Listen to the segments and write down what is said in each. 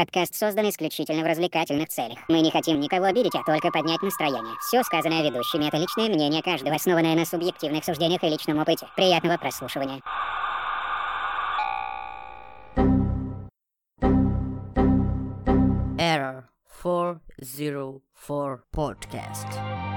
подкаст создан исключительно в развлекательных целях. Мы не хотим никого обидеть, а только поднять настроение. Все сказанное ведущими — это личное мнение каждого, основанное на субъективных суждениях и личном опыте. Приятного прослушивания. Error 404 Podcast.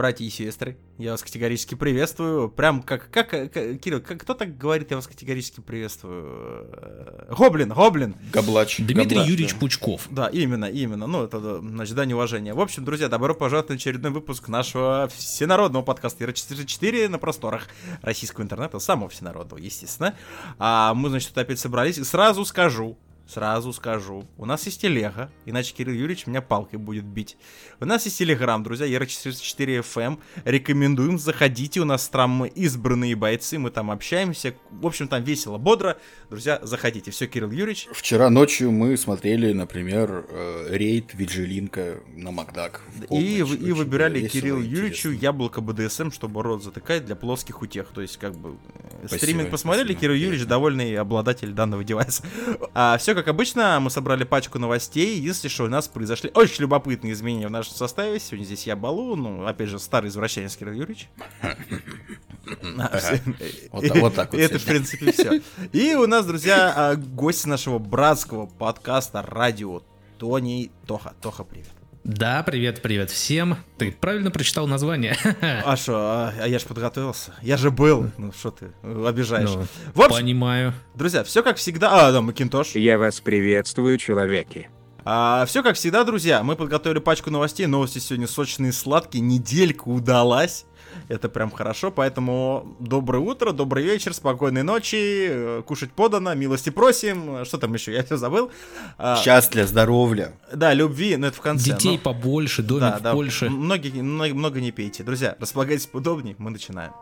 Братья и сестры, я вас категорически приветствую. Прям как, как, как Кирилл, как, кто так говорит, я вас категорически приветствую? Э, гоблин, Гоблин. Габлач. Дмитрий Габлач, Юрьевич да. Пучков. Да, именно, именно. Ну, это, значит, дань уважения. В общем, друзья, добро пожаловать на очередной выпуск нашего всенародного подкаста Ира-44 на просторах российского интернета, самого всенародного, естественно. А мы, значит, тут опять собрались. И сразу скажу, Сразу скажу, у нас есть телега, иначе Кирилл Юрьевич меня палкой будет бить. У нас есть телеграм, друзья, Ера44 FM. Рекомендуем, заходите, у нас там избранные бойцы, мы там общаемся. В общем, там весело, бодро. Друзья, заходите. Все, Кирилл Юрьевич. Вчера ночью мы смотрели, например, э, рейд Виджилинка на Макдак. И, полночь. и выбирали и Юрьевичу яблоко БДСМ, чтобы рот затыкать для плоских утех. То есть, как бы, э, Спасибо, стриминг посмотрели, спасибо. Кирилл Юрьевич довольный обладатель данного девайса. А, все как обычно, мы собрали пачку новостей. Единственное, что у нас произошли очень любопытные изменения в нашем составе. Сегодня здесь я Балу, ну, опять же, старый извращенец Кирилл Юрьевич. Вот так- вот Это, в принципе, все. И у нас, друзья, а, гость нашего братского подкаста радио Тони Тоха. Тоха, привет. Да, привет, привет всем. Ты правильно прочитал название? А что, а, а я же подготовился. Я же был. Ну что ты э, обижаешь. Ну, В общем, Понимаю. друзья, все как всегда. А, да, Макинтош. Я вас приветствую, человеки. Все как всегда, друзья. Мы подготовили пачку новостей. Новости сегодня сочные, сладкие. Неделька удалась. Это прям хорошо, поэтому доброе утро, добрый вечер, спокойной ночи, э, кушать подано, милости просим, что там еще, я все забыл. А, Счастья, здоровья. Да, любви, но это в конце. Детей но- побольше, домик Да, да, больше. Многие, много, много не пейте. Друзья, располагайтесь поудобнее, мы начинаем.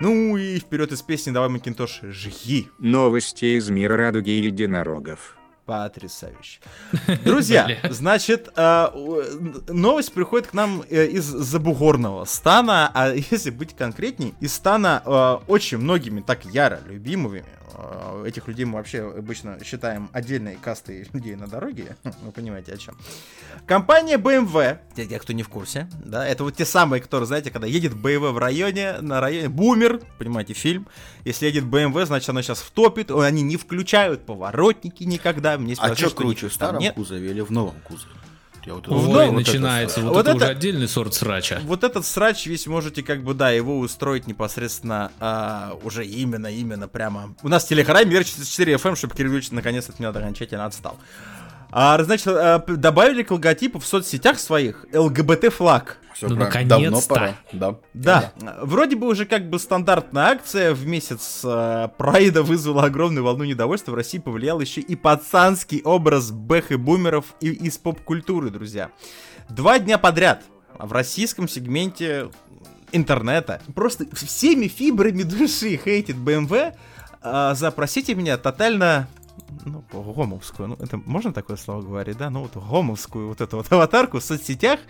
Ну и вперед из песни давай, Макинтош, жги. Новости из мира радуги единорогов. Потрясающе. Друзья, значит, э, новость приходит к нам э, из Забугорного стана, а если быть конкретней, из стана э, очень многими так яро любимыми. Этих людей мы вообще обычно считаем отдельной кастой людей на дороге. Вы понимаете о чем. Компания BMW, те, те, кто не в курсе, да, это вот те самые, которые, знаете, когда едет BMW в районе, на районе, бумер, понимаете, фильм, если едет BMW, значит, она сейчас втопит, они не включают поворотники никогда, мне А что круче, в старом нет. кузове или в новом кузове? Я вот- В Ой, новом вот начинается. Вот, Вот это, уже это- отдельный сорт срача. Вот этот срач весь можете как бы, да, его устроить непосредственно а, уже именно, именно прямо. У нас в телеграме Мир 44 FM, чтобы Кирилл Ильич наконец от меня окончательно отстал. А, а, п- добавили к логотипу в соцсетях своих ЛГБТ флаг. Всё Ну, правильно. Давно наконец-то. пора. Да. Да, вроде бы уже как бы стандартная акция в месяц э, Прайда вызвала огромную волну недовольства. В России повлиял еще и пацанский образ бэх и бумеров и из поп-культуры, друзья. Два дня подряд в российском сегменте интернета просто всеми фибрами души хейтит BMW а, за, простите меня, тотально ну, гомовскую, ну, это можно такое слово говорить, да, ну, вот гомовскую вот эту вот аватарку в соцсетях,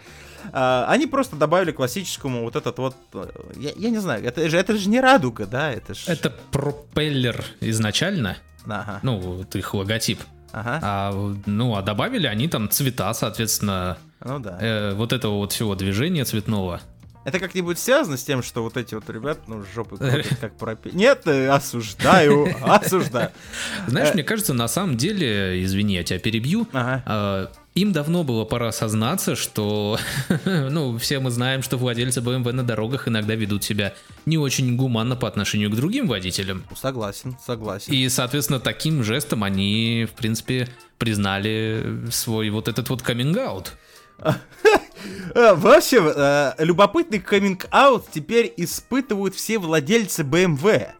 а, они просто добавили классическому вот этот вот, э, я, я не знаю, это же, это же не радуга, да, это ж... Это пропеллер изначально, Ага, ну, вот их логотип. ага, А, ну, а добавили они там цвета, соответственно, ну да. э, вот этого вот всего движения цветного. Это как-нибудь связано с тем, что вот эти вот ребята, ну, жопы как пропе... Нет, э, осуждаю, осуждаю. Знаешь, Э. мне кажется, на самом деле, извини, я тебя перебью, а, им давно было пора осознаться, что, ну, все мы знаем, что владельцы BMW на дорогах иногда ведут себя не очень гуманно по отношению к другим водителям. Согласен, согласен. И, соответственно, таким жестом они, в принципе, признали свой вот этот вот каминг-аут. Э, В общем, э, любопытный каминг-аут теперь испытывают все владельцы BMW.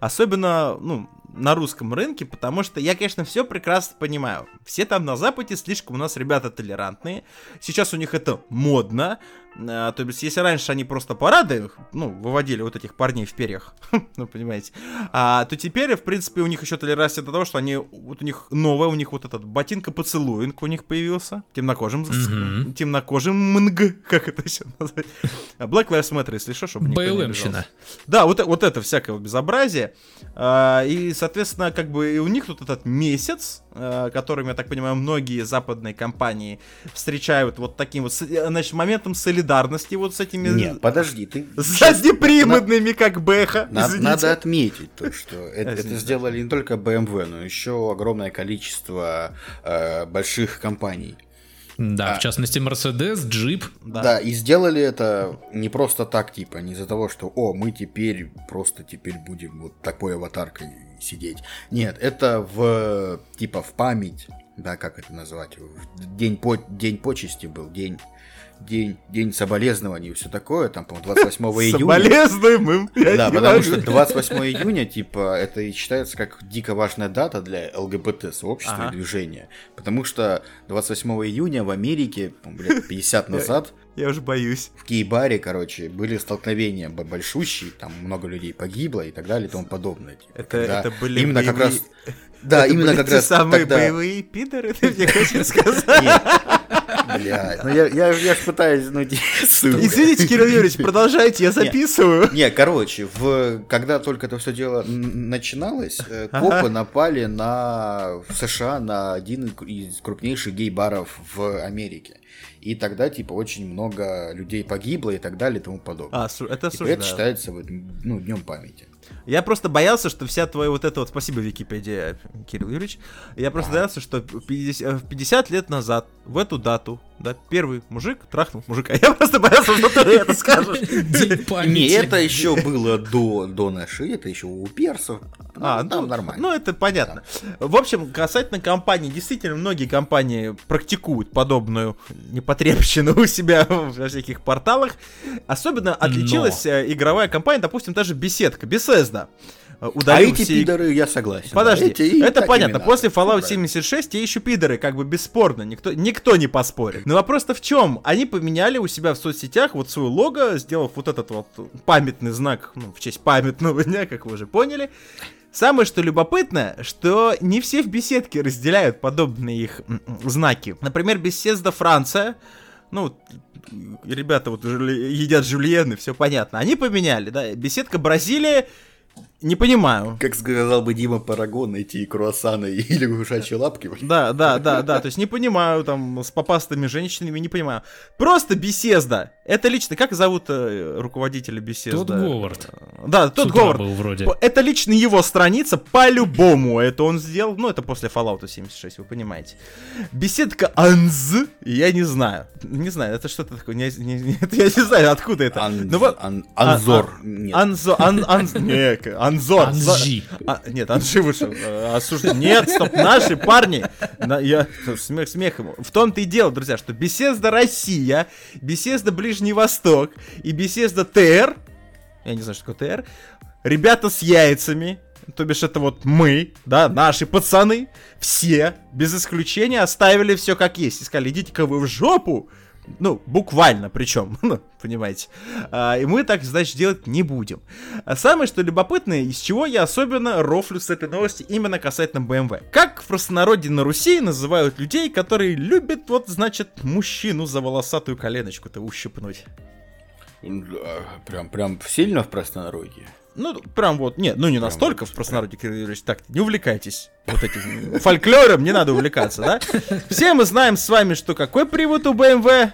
Особенно, ну, на русском рынке, потому что я, конечно, все прекрасно понимаю. Все там на Западе слишком у нас ребята толерантные. Сейчас у них это модно. А, то есть, если раньше они просто парады, ну, выводили вот этих парней в перьях, ну, понимаете, а, то теперь, в принципе, у них еще толерация до того, что они, вот у них новая, у них вот этот ботинка поцелуинг у них появился, темнокожим, Мгм. темнокожим мнг, как это еще назвать? Black Lives Matter, если что, чтобы никто не обижался. Да, вот, э- вот это всякое безобразие. А, и, соответственно, как бы и у них тут этот месяц, а, которым, я так понимаю, многие западные компании встречают вот таким вот, э, значит, моментом солидарности вот с этими... Нет, подожди, ты... Заднеприводными, как Бэха. На-. Надо отметить то, что это, это сделали не только BMW, но еще огромное количество э, больших компаний. Да, А. в частности, Mercedes, Jeep. Да. Да. и сделали это не просто так, типа, не из-за того, что, о, мы теперь просто теперь будем вот такой аватаркой сидеть. Нет, это в, типа, в память, да, как это назвать, день, по, день почести был, день, день, день соболезнований и все такое, там, по-моему, 28 июня. Соболезнуем им. Да, потому что 28 июня, типа, это и считается как дико важная дата для ЛГБТ-сообщества и движения. Потому что 28 июня в Америке, лет 50 назад, Я уже боюсь. в Кей-баре, короче, были столкновения большущие, там много людей погибло и так далее и тому подобное. Типа, Это, когда это были именно как раз... боевые- Да, это именно были как те раз самые тогда... боевые пидоры, ты мне хочешь сказать? Блядь, ну я, я, я ж пытаюсь, ну, сука. Извините, Кирилл Юрьевич, продолжайте, я записываю. Не, короче, в, когда только это все дело начиналось, э, Ага. копы напали на в США на один из крупнейших гей-баров в Америке. И тогда, типа, очень много людей погибло и так далее и тому подобное. А, это Типа, это считается вот, ну, днем памяти. Я просто боялся, что вся твоя вот эта вот... Спасибо, Википедия, Кирилл Юрьевич. Я просто боялся, что 50, в 50 лет назад, в эту дату, да, первый мужик трахнул мужика. Я просто боялся, что ты это скажешь. Не, это еще было до, до нашей, это еще у персов. Ну, А, там ну, нормально. Ну, это понятно. В общем, касательно компаний, действительно, многие компании практикуют подобную непотребщину у себя во всяких порталах. Особенно отличилась э, игровая компания, допустим, даже беседка, Bethesda. Э, а удалил эти все пидоры, я согласен. Подожди, Эти это понятно. надо. После Fallout Правильно. 76 те еще пидоры, как бы бесспорно, никто, никто не поспорит. Но вопрос-то в чем? Они поменяли у себя в соцсетях вот свое лого, сделав вот этот вот памятный знак, ну, в честь памятного дня, как вы уже поняли. Самое что любопытное, что не все в беседке разделяют подобные их м, м, знаки. Например, беседа Франция, ну, ребята вот жюли- едят жульены, все понятно. Они поменяли, да. Беседка Бразилия, не понимаю. Как сказал бы Дима Парагон, эти круассаны и лягушачьи лапки. Да, да, да, да, то есть не понимаю, там, с попастыми женщинами, не понимаю. Просто беседа. Это лично, как зовут э, руководителя беседы? Тодд Говард. Да, С тот Говард. был вроде. Это лично его страница, по-любому это он сделал. Ну, это после Fallout 76, вы понимаете. Беседка Анз, я не знаю. Не знаю, это что-то такое. Не, не- не- это я не знаю, откуда это. Ан- Ну, вот- Ан- Анзор. За- Анжи. а, нет, Анжи вышел. э, осужден. Нет, стоп, наши парни. На- я смех смехом. В том-то и дело, друзья, что Беседа Россия, Беседа Ближний Восток и Беседа ТР, я не знаю, что такое ТР, ребята с яйцами, то бишь это вот мы, да, наши пацаны, все, без исключения, оставили все как есть. И сказали, идите-ка вы в жопу, ну, буквально причем, ну, понимаете. А, и мы так, значит, делать не будем. А самое, что любопытное, из чего я особенно рофлю с этой новости именно касательно BMW. Как в простонародье на Руси называют людей, которые любят, вот, значит, мужчину за волосатую коленочку-то ущипнуть. Да, Прям, прям сильно в простонародье. Ну, прям вот, нет, ну не настолько в простонародье, Кирилл Юрьевич, так, не увлекайтесь вот этим фольклором, не надо увлекаться, да? Все мы знаем с вами, что какой привод у BMW?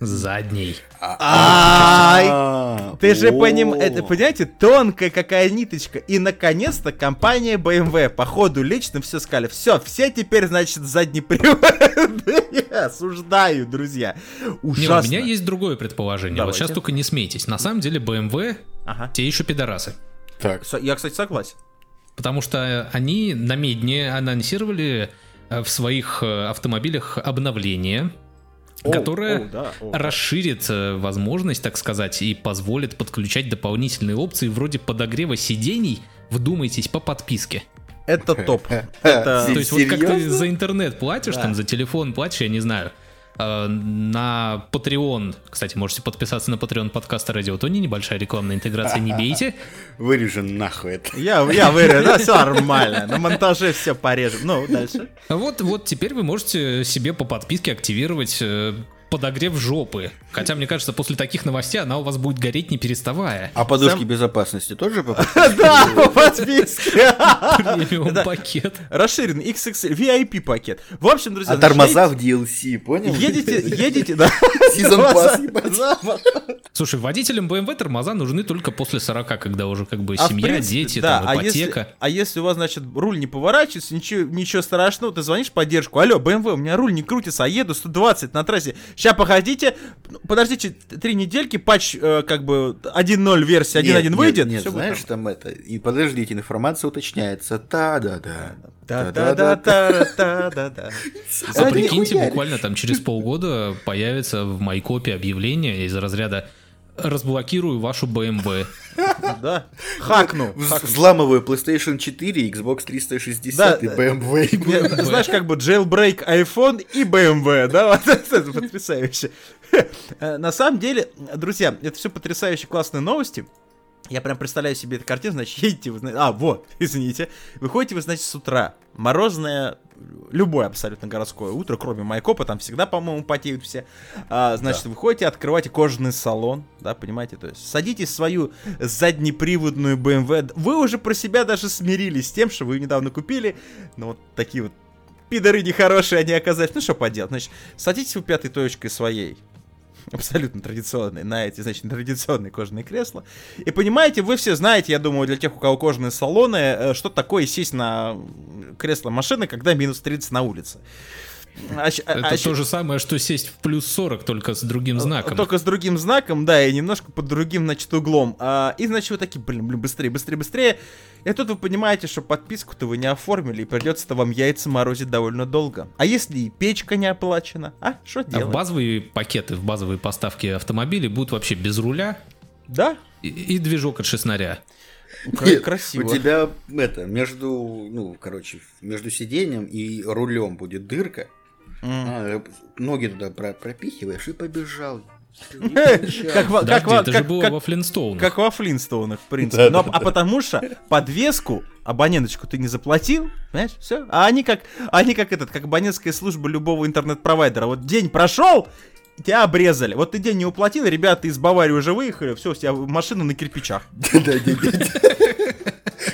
Задний. Ай! А, Ты же о. понимаешь, это, понимаете, тонкая какая ниточка. И наконец-то компания BMW, походу лично все сказали. Все, все теперь, значит, задний привод. Я осуждаю, друзья. Не, у Ужасно. меня есть другое предположение. Давайте. Вот сейчас только не смейтесь. На самом деле BMW Ага. те еще пидорасы. Так, Я, кстати, согласен. Потому что они на медне анонсировали э, в своих э, автомобилях обновление, которое О, да, да. расширит э, возможность, так сказать, и позволит подключать дополнительные опции вроде подогрева сидений, вдумайтесь, по подписке. Это топ. Э, Это... То есть вот как ты за интернет платишь, Да. там за телефон платишь, я не знаю. Э, на Patreon, кстати, можете подписаться на Patreon подкаста Радио Тони, небольшая рекламная интеграция, не бейте. Вырежем нахуй это. Я, я вырежу, да, все нормально. На монтаже все порежем. Ну, дальше. Вот, вот теперь вы можете себе по подписке активировать э, подогрев жопы. Хотя, мне кажется, после таких новостей она у вас будет гореть не переставая. А подушки Сам- безопасности тоже по Да, по подписке. Премиум пакет. Расширенный XXL VIP пакет. В общем, друзья, А тормоза в DLC, понял? Едете, едете, да. Ебать. Тормоза. Слушай, водителям BMW тормоза нужны только после 40, когда уже как бы А семья, дети, там, а если, ипотека. а если у вас, значит, руль не поворачивается, ничего, ничего страшного, ты звонишь в поддержку. Алло, BMW, у меня руль не крутится, а еду 120 на трассе. Сейчас погодите, ну, подождите три недельки, патч э, как бы 1.0 версия 1.1 Нет, нет, выйдет. Нет, будет знаешь, там это... И подождите, информация уточняется. Та-да-да. Да-да-да-да-да-да. А прикиньте, буквально там через полгода появится в Майкопе объявление из разряда «Разблокирую вашу BMW». Да. Хакну. Вз- Взламываю PlayStation 4, Xbox 360 Да, и. BMW. Не, Знаешь, как бы jailbreak iPhone и BMW, да? Вот это потрясающе. Э, На самом деле, друзья, это все потрясающе классные новости. Я прям представляю себе эту картину, значит, едете вы, а, вот, извините, выходите вы, значит, с утра, морозное, любое абсолютно городское утро, кроме Майкопа, там всегда, по-моему, потеют все, А, значит, выходите, открываете кожаный салон, да, понимаете, то есть садитесь в свою заднеприводную BMW, вы уже про себя даже смирились с тем, что вы недавно купили, ну, вот такие вот пидоры нехорошие они оказались, ну, что поделать, значит, садитесь вы пятой точкой своей, абсолютно традиционные, на эти, значит, традиционные кожаные кресла. И понимаете, вы все знаете, я думаю, для тех, у кого кожаные салоны, э, что такое сесть на кресло машины, когда минус 30 на улице. А а- Это а то же самое, что сесть в плюс 40, только с другим знаком. Только с другим знаком, да, и немножко под другим, значит, углом. А, и, значит, вы такие, блин, блин, быстрее, быстрее, быстрее. И тут вы понимаете, что подписку-то вы не оформили, и придется-то вам яйца морозить довольно долго. А если и печка не оплачена? А, что А в делать? базовые пакеты, в базовые поставки автомобилей будут вообще без руля Да? и, и движок от шестнаря. Нет, красиво. У тебя это между, ну, короче, между сиденьем и рулем будет дырка. А, ноги туда про- пропихиваешь и побежал. Как, во- как, Подожди, во- это как- же было как- во Флинстоунах. как во Флинстоунах, в принципе. Но, а потому что подвеску, абоненточку ты не заплатил, знаешь, все. А они как, они как этот, как абонентская служба любого интернет-провайдера. Вот день прошел, тебя обрезали. Вот ты день не уплатил, ребята из Баварии уже выехали, все, у тебя машина на кирпичах.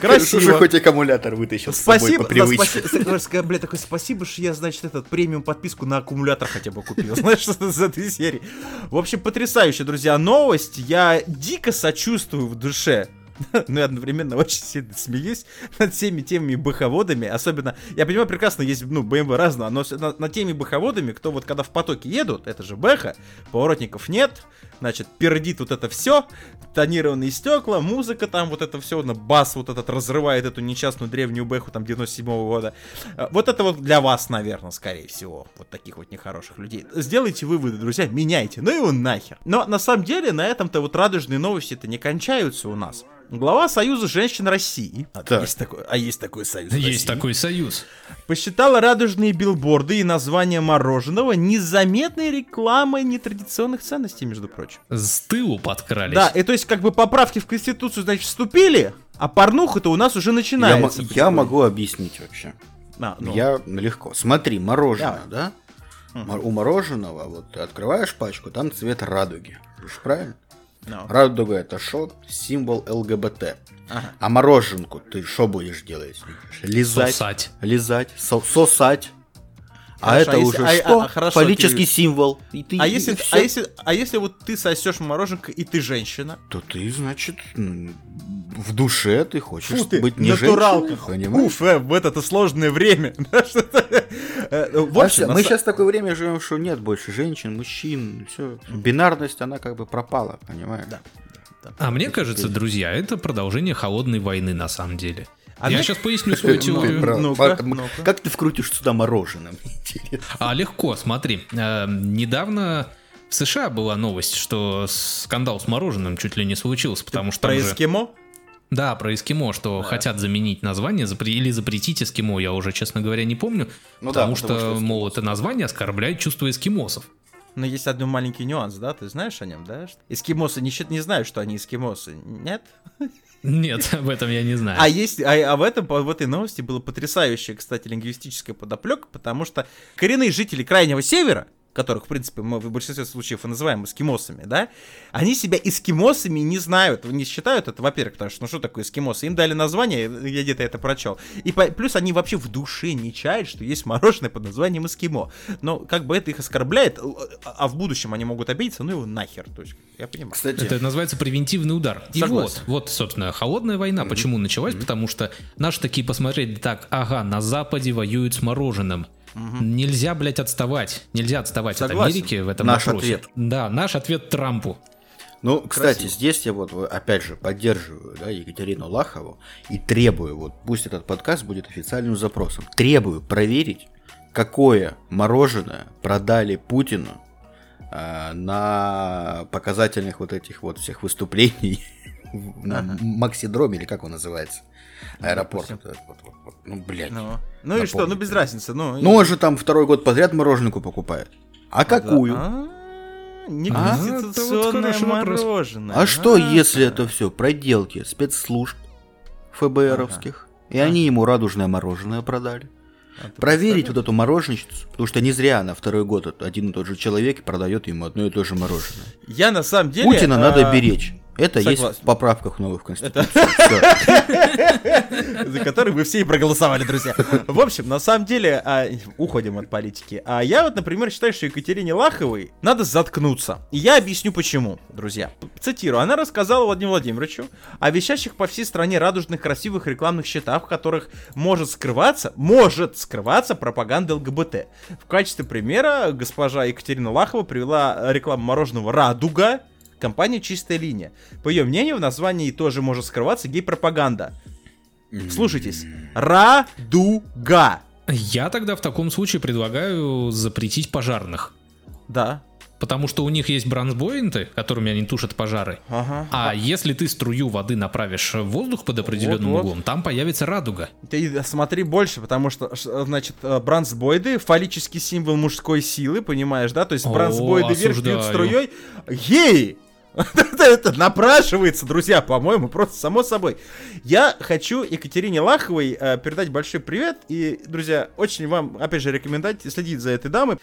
Хорошо, Красиво. хоть аккумулятор вытащил с собой Спасибо, по да, привычке. спаси- бля, такой спасибо, что я, значит, этот премиум подписку на аккумулятор хотя бы купил. Знаешь, что из этой серии. В общем, потрясающая, друзья, новость. Я дико сочувствую в душе. Но я одновременно очень сильно смеюсь над всеми темами быховодами. Особенно, я понимаю, прекрасно, есть, ну, BMW разного, но с- на- над теми быховодами, кто вот когда в потоке едут, это же бэха, поворотников нет, значит, пердит вот это все, тонированные стекла, музыка там, вот это все, на бас вот этот разрывает эту несчастную древнюю бэху там 97 года. Э, Вот это вот для вас, наверное, скорее всего, вот таких вот нехороших людей. Сделайте выводы, друзья, меняйте, ну его нахер. Но на самом деле на этом-то вот радужные новости-то не кончаются у нас. Глава Союза женщин России, а, Так. есть такой, а есть такой союз Есть России, такой союз. посчитала радужные билборды и название мороженого незаметной рекламой нетрадиционных ценностей, между прочим. С тылу подкрались. Да, и то есть как бы поправки в Конституцию, значит, вступили, а порнуха-то у нас уже Я, начинается. я потихоньку. могу объяснить вообще. А, ну. Я легко. Смотри, мороженое, Давай. да? Мо- У мороженого, вот ты открываешь пачку, там цвет радуги. Правильно? Ну. Радуга это шо? Символ ЛГБТ. Ага. А мороженку ты что будешь делать? Лизать. Сосать. Лизать. со- сосать. А Хорошо, это а если- уже а- что? а, хорошо, Фаллический ты- символ. И ты, А и если, всё. а, если, а если вот ты сосешь мороженка и ты женщина? То ты, значит, в душе ты хочешь Фу ты, быть не натуралка. женщиной? Уф, э, в это сложное время. Что-то. Э, В А общем, мы сейчас в такое время живем, что нет больше женщин, мужчин, все. Бинарность, она как бы пропала, понимаешь? Да. А мне кажется, друзья, это продолжение холодной войны на самом деле. А Я мне- сейчас поясню свою теорию. ну-ка. Как ты вкрутишь сюда интересно. А легко, смотри. э, недавно в США была новость, что скандал с мороженым чуть ли не случился, потому что Про эскимо? Да, про эскимо, что хотят заменить название запре- или запретить эскимо, я уже, честно говоря, не помню. Ну да, потому потому что, что мол, это название оскорбляет чувство эскимосов. Но есть один маленький нюанс, да? Ты знаешь о нем, да? Эскимосы не, не знают, что они эскимосы. Нет? Нет, об этом я не знаю. А есть, а, а в этом, в этой новости было потрясающая, кстати, лингвистическая подоплека, потому что коренные жители Крайнего Севера, которых, в принципе, мы в большинстве случаев и называем эскимосами, да, они себя эскимосами не знают, не считают это, во-первых, потому что, ну что такое эскимосы, им дали название, я где-то это прочел, и по- плюс они вообще в душе не чают, что есть мороженое под названием эскимо, но как бы это их оскорбляет, а в будущем они могут обидеться, ну его нахер, то есть, я понимаю. Кстати, Это называется превентивный удар. И Согласен. вот, вот, собственно, холодная война почему началась? Потому что наши такие посмотрели, так, ага, на Западе воюют с мороженым. Нельзя, блядь, отставать. Нельзя отставать от Согласен. Америки в этом Наш вопросе. ответ. Да, наш ответ Трампу. Ну, кстати, Красиво. здесь я вот э, опять же поддерживаю да, Екатерину Лахову и требую, вот пусть этот подкаст будет официальным запросом, требую проверить, какое мороженое продали Путину а, на показательных вот этих вот всех выступлений на Максидроме, или как он называется, аэропорт. допустим. вот вот, вот, вот. Ну, блядь. Ну, ну и что, ну без разницы, ну... Ну, он же там второй год подряд мороженку покупает. А какую? А, Не А? конституционное мороженое. А что, если это все проделки спецслужб ФБРовских, и они ему радужное мороженое продали? а Проверить вот эту мороженщицу, потому что не зря на второй год один и тот же человек продает ему одно и то же мороженое. Я на самом деле... Путина надо а, беречь. Это есть согласен. в поправках новых. Всё. за который вы все и проголосовали, друзья. В общем, на самом деле, а, уходим от политики. А я вот, например, считаю, что Екатерине Лаховой надо заткнуться. И я объясню почему, друзья. Цитирую. Она рассказала Владимиру Владимировичу о вещащих по всей стране радужных красивых рекламных счетах, в которых может скрываться, может скрываться пропаганда ЛГБТ. В качестве примера госпожа Екатерина Лахова привела рекламу мороженого «Радуга», Компания «Чистая линия». По ее мнению, в названии тоже может скрываться гей-пропаганда. Слушайтесь. Радуга. Я тогда в таком случае предлагаю запретить пожарных. Да. Потому что у них есть бронзбоинты, которыми они тушат пожары. Ага. А если ты струю воды направишь в воздух под определенным Вот-вот. углом, там появится радуга. Ты смотри больше, потому что, значит, э, бронзбойды, фаллический символ мужской силы, понимаешь, да? То есть О, бронзбойды вверх бьют струей. Геи! Это, напрашивается, друзья, по-моему, просто само собой. Я хочу Екатерине Лаховой э, передать большой привет. И, друзья, очень вам, опять же, рекомендовать следить за этой дамой.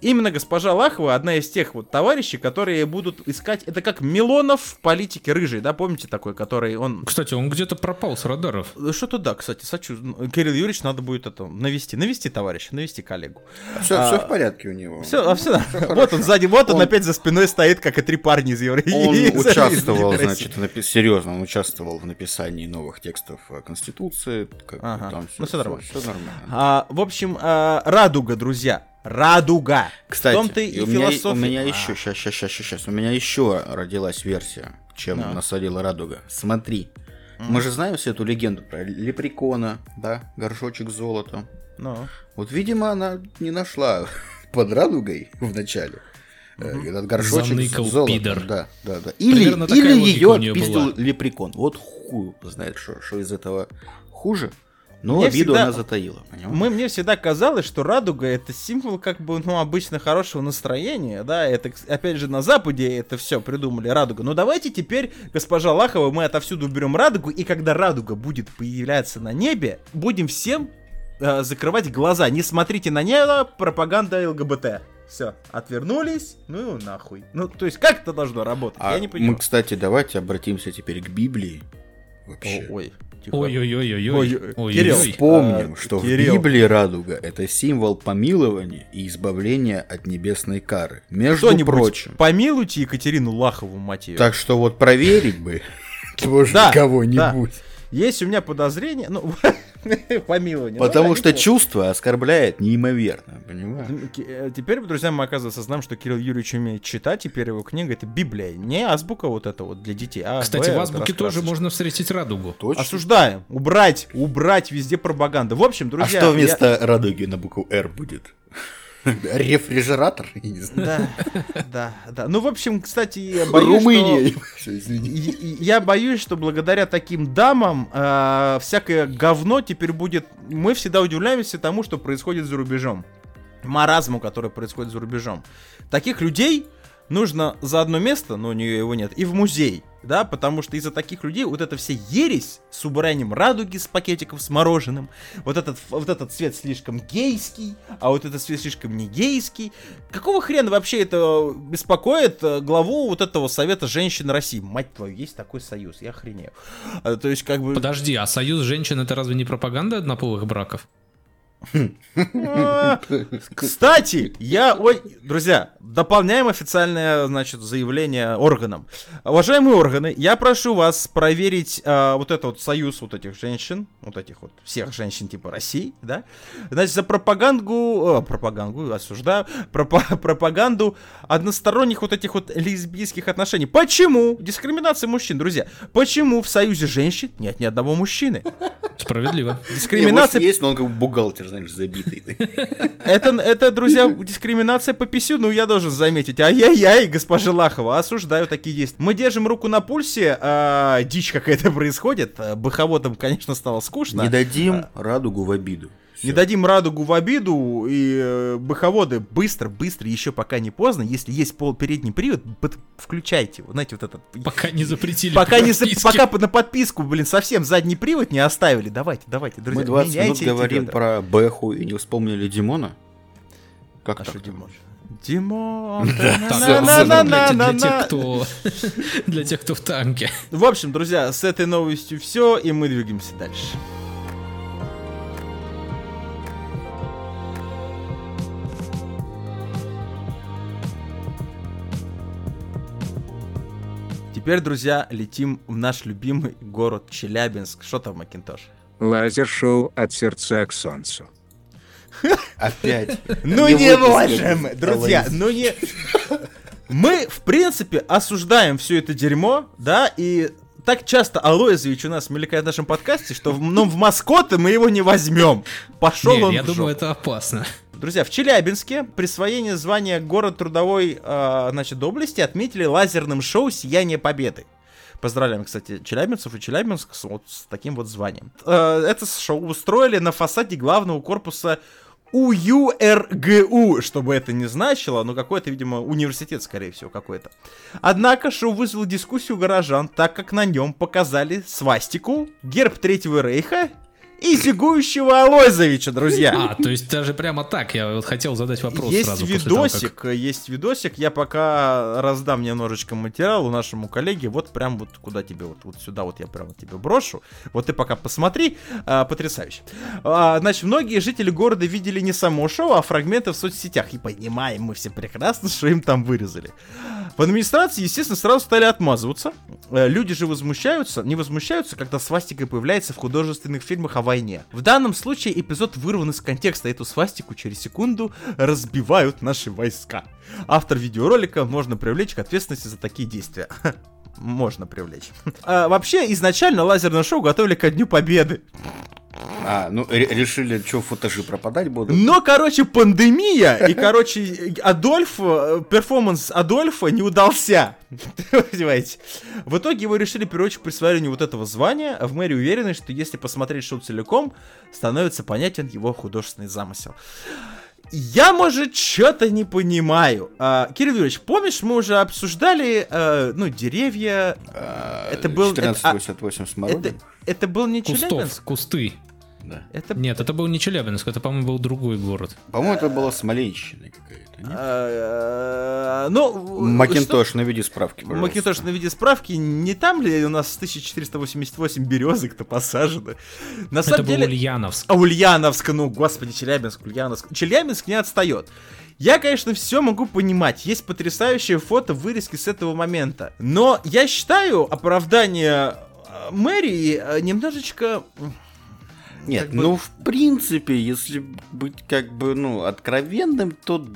Именно госпожа Лахова одна из тех вот товарищей, которые будут искать... Это как Милонов в политике рыжий, да, помните такой, который он... Кстати, он где-то пропал с радаров. Что-то да, кстати, сочу. Кирилл Юрьевич надо будет это навести, навести товарища, навести коллегу. Все, А, в порядке у него. Все, а все, вот хорошо. он сзади, вот он, Он- опять за спиной стоит, как и три парня из Евро. Он участвовал, значит, в серьезно, он участвовал в написании новых текстов э, Конституции. Ага. там Ну, всё нормально. Все нормально. А, в общем, а, радуга, друзья. Радуга. Кстати, в том-то и, у, меня, у меня А, еще, сейчас, сейчас, сейчас, сейчас, у меня еще родилась версия, чем Да. насадила радуга. Смотри, мы же знаем всю эту легенду про лепрекона, да, горшочек золота. ну, Вот, видимо, она не нашла под радугой в начале. Э, Этот горшочек Заныкал с золотом, пидор. да, да, да. Или, или ее отпиздил лепрекон. Вот хуй знает, что, что из этого хуже. Но Мне обиду всегда- она затаила. понимаешь? мы, мне всегда казалось, что радуга это символ как бы, ну, обычно хорошего настроения, да, это, опять же, на Западе это все придумали, радуга. Ну, давайте теперь, госпожа Лахова, мы отовсюду уберем радугу, и когда радуга будет появляться на небе, будем всем э, закрывать глаза. Не смотрите на небо, пропаганда ЛГБТ. Все, отвернулись, ну и нахуй. Ну, то есть, как это должно работать? А Я не мы, понимаю. кстати, давайте обратимся теперь к Библии. Вообще. О, ой. Ой-ой-ой-ой. Ой, Кирилл. Ой-ой-ой. Вспомним, А, что Кирилл. в Библии радуга это символ помилования и избавления от небесной кары. Между Кто-нибудь прочим. помилуйте Екатерину Лахову, мать её. Так что вот проверить бы тоже Да, кого-нибудь. Есть у меня подозрение, ну, помилование. ну Потому что чувство оскорбляет неимоверно, понимаешь? Э, Теперь, друзья, мы, оказывается, знаем, что Кирилл Юрьевич умеет читать, теперь его книга — это Библия, не азбука вот это вот для детей, а Кстати, в азбуке тоже можно встретить радугу. Точно. Осуждаем, убрать, убрать везде пропаганда. В общем, А друзья... что я- вместо радуги на букву «Р» будет? Рефрижератор? Я не знаю. Да, да, да. Ну, в общем, кстати, я боюсь, Румыния. что... Я боюсь, что благодаря таким дамам э, всякое говно теперь будет... Мы всегда удивляемся тому, что происходит за рубежом. Маразму, который происходит за рубежом. Таких людей нужно за одно место, но у нее его нет, и в музей. Да, потому что из-за таких людей вот эта вся ересь с убранием радуги с пакетиков с мороженым, вот этот, вот этот цвет слишком гейский, а вот этот цвет слишком не гейский. Какого хрена вообще это беспокоит э, главу вот этого Совета женщин России? Мать твою, есть такой союз, я охренею. А, То есть как бы... Подожди, а союз женщин это разве не пропаганда однополых браков? Кстати, я, ой, друзья, дополняем официальное, значит, заявление органам. Уважаемые органы, я прошу вас проверить а, вот этот вот союз вот этих женщин, вот этих вот всех женщин типа России, да? Значит, за пропаганду, э, пропаганду осуждаю, пропа- пропаганду односторонних вот этих вот лесбийских отношений. Почему дискриминация мужчин, друзья? Почему в союзе женщин нет ни одного мужчины? Справедливо. Дискриминация есть, но он как бухгалтер, знаешь, забитый. Это, это, друзья, дискриминация по писюну, я должен заметить. Ай-яй-яй, госпожа Лахова, осуждаю такие действия. Мы держим руку на пульсе, а, дичь какая-то происходит. Быховодам, конечно, стало скучно. Не дадим радугу в обиду. Не Всё. дадим радугу в обиду, и э, быховоды быстро, быстро, еще пока не поздно. Если есть пол передний привод, под- включайте его, знаете, вот этот. Пока не запретили. Пока по не за- пока на подписку, блин, совсем задний привод не оставили. Давайте, давайте, друзья. Мы 20 минут эти говорим про Бэху и не вспомнили Димона. Как А так? Димон? Димон. Для тех, кто для тех, кто в танке. В общем, друзья, с этой новостью все, и мы двигаемся дальше. Теперь, друзья, летим в наш любимый город Челябинск. Что там, Макинтош? Лазер-шоу от сердца к солнцу. Опять. Ну Не можем, друзья, ну не... Мы, в принципе, осуждаем все это дерьмо, да, и так часто Алоизович у нас мелькает в нашем подкасте, что в, ну, в маскоты мы его не возьмем. Пошел Не, он я в думаю, жопу. это опасно. Друзья, в Челябинске присвоение звания город трудовой э, значит, области отметили лазерным шоу «Сияние Победы». Поздравляем, кстати, челябинцев и Челябинск с, вот с таким вот званием. Э, это шоу устроили на фасаде главного корпуса УЮРГУ, что бы это ни значило, но какой-то, видимо, университет, скорее всего, какой-то. Однако шоу вызвало дискуссию горожан, так как на нем показали свастику, герб Третьего Рейха и зигующего Алойзовича, друзья. А, то есть даже прямо так, я вот хотел задать вопрос Есть сразу после того, как- видосик, есть видосик, я пока раздам немножечко материалу нашему коллеге, вот прям вот куда тебе, вот, вот сюда вот я прямо тебе брошу, вот ты пока посмотри, а, потрясающе. А, значит, многие жители города видели не само шоу, а фрагменты в соцсетях, и понимаем мы все прекрасно, что им там вырезали. В администрации, естественно, сразу стали отмазываться. Э, Люди же возмущаются, не возмущаются, когда свастика появляется в художественных фильмах о войне. В данном случае эпизод вырван из контекста. Эту свастику через секунду разбивают наши войска. Автор видеоролика можно привлечь к ответственности за такие действия. Можно привлечь. А, вообще, изначально лазерное шоу готовили ко Дню Победы. А, ну ре- решили, что футажи пропадать будут. Но, короче, пандемия, и, короче, Адольф, э, перформанс Адольфа не удался. Понимаете? В итоге его решили переводчик к присвоению вот этого звания, а в мэрии уверены, что если посмотреть шоу целиком, становится понятен его художественный замысел. Я, может, что-то не понимаю. А, Кирилл Юрьевич, помнишь, мы уже обсуждали, э, ну, деревья... А, это был- это- 1488 Это, смородин. это был не Кустов, Челябинск? кусты. Да. Это Нет, это был не Челябинск, это, по-моему, был другой город. По-моему, это была Смоленщина какая-то. А, Ну, Макинтош, наведи справки, пожалуйста. Макинтош, на виде справки, не там ли у нас 1488 березок-то посажены? На Это самом был деле... Ульяновск. А Ульяновск, ну, господи, Челябинск, Ульяновск. Челябинск не отстает. Я, конечно, все могу понимать. Есть потрясающее фото, вырезки с этого момента. Но я считаю оправдание э, мэрии э, немножечко... Нет, как бы- ну, в принципе, если быть как бы, ну, откровенным, то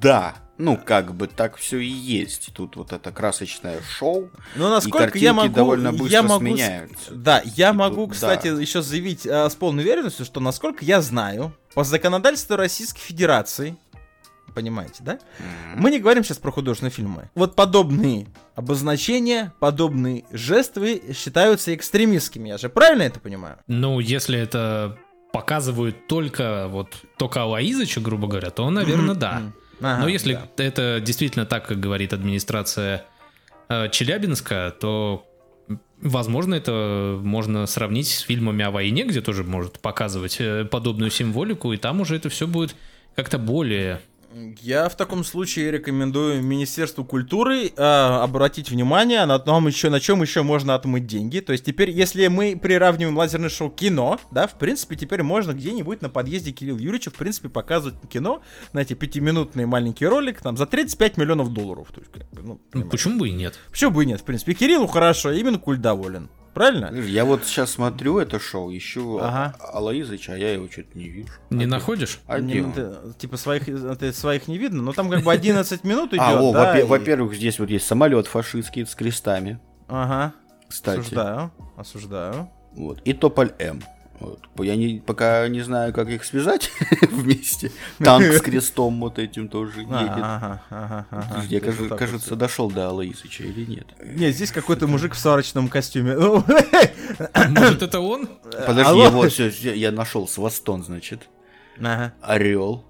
да. Ну, как бы так все и есть. Тут вот это красочное шоу. Но насколько картинки я могу... довольно быстро я могу сменяются. Да, я И могу, тут, кстати, да. еще заявить э, с полной уверенностью, что, насколько я знаю, по законодательству Российской Федерации Понимаете, да? Мы не говорим сейчас про художественные фильмы. Вот подобные обозначения, подобные жесты считаются экстремистскими. Я же правильно это понимаю? Ну, если это показывают только вот только Алаизыча, грубо говоря, то, наверное, да. Ага, Но если да. это действительно так, как говорит администрация э, Челябинска, то, возможно, это можно сравнить с фильмами о войне, где тоже может показывать э, подобную символику, и там уже это все будет как-то более... Я в таком случае рекомендую Министерству культуры э, обратить внимание на том еще на чем еще можно отмыть деньги. То есть теперь, если мы приравниваем лазерное шоу к кино, да, в принципе, теперь можно где-нибудь на подъезде Кирилла Юрьевича, в принципе, показывать кино, знаете, пятиминутный маленький ролик, там, за 35 миллионов долларов. То есть, как бы, ну, Ну, понимаете. почему бы и нет? Почему бы и нет, в принципе. Кириллу хорошо, именно культ доволен. Правильно? Я вот сейчас смотрю это шоу, ищу Ага. Алаизыча, а я его что-то не вижу. Не А ты- находишь? А Не, где ну, ты, типа своих, это своих не видно, но там как бы 11 минут идет, А, о, да, и- во-первых, здесь вот есть самолет фашистский с крестами, Ага, кстати. осуждаю, осуждаю. Вот. И Тополь М. Вот. Я не, пока не знаю, как их связать вместе. Танк с крестом вот этим тоже едет. Ага, ага, ага. Я, кажется, кажется, вот. дошел до Алаисыча или нет? Нет, здесь какой-то мужик в сварочном костюме. Ну, Может, это он? Подожди, алло. я вот всё, я нашел Свастон, значит. Ага, Орел.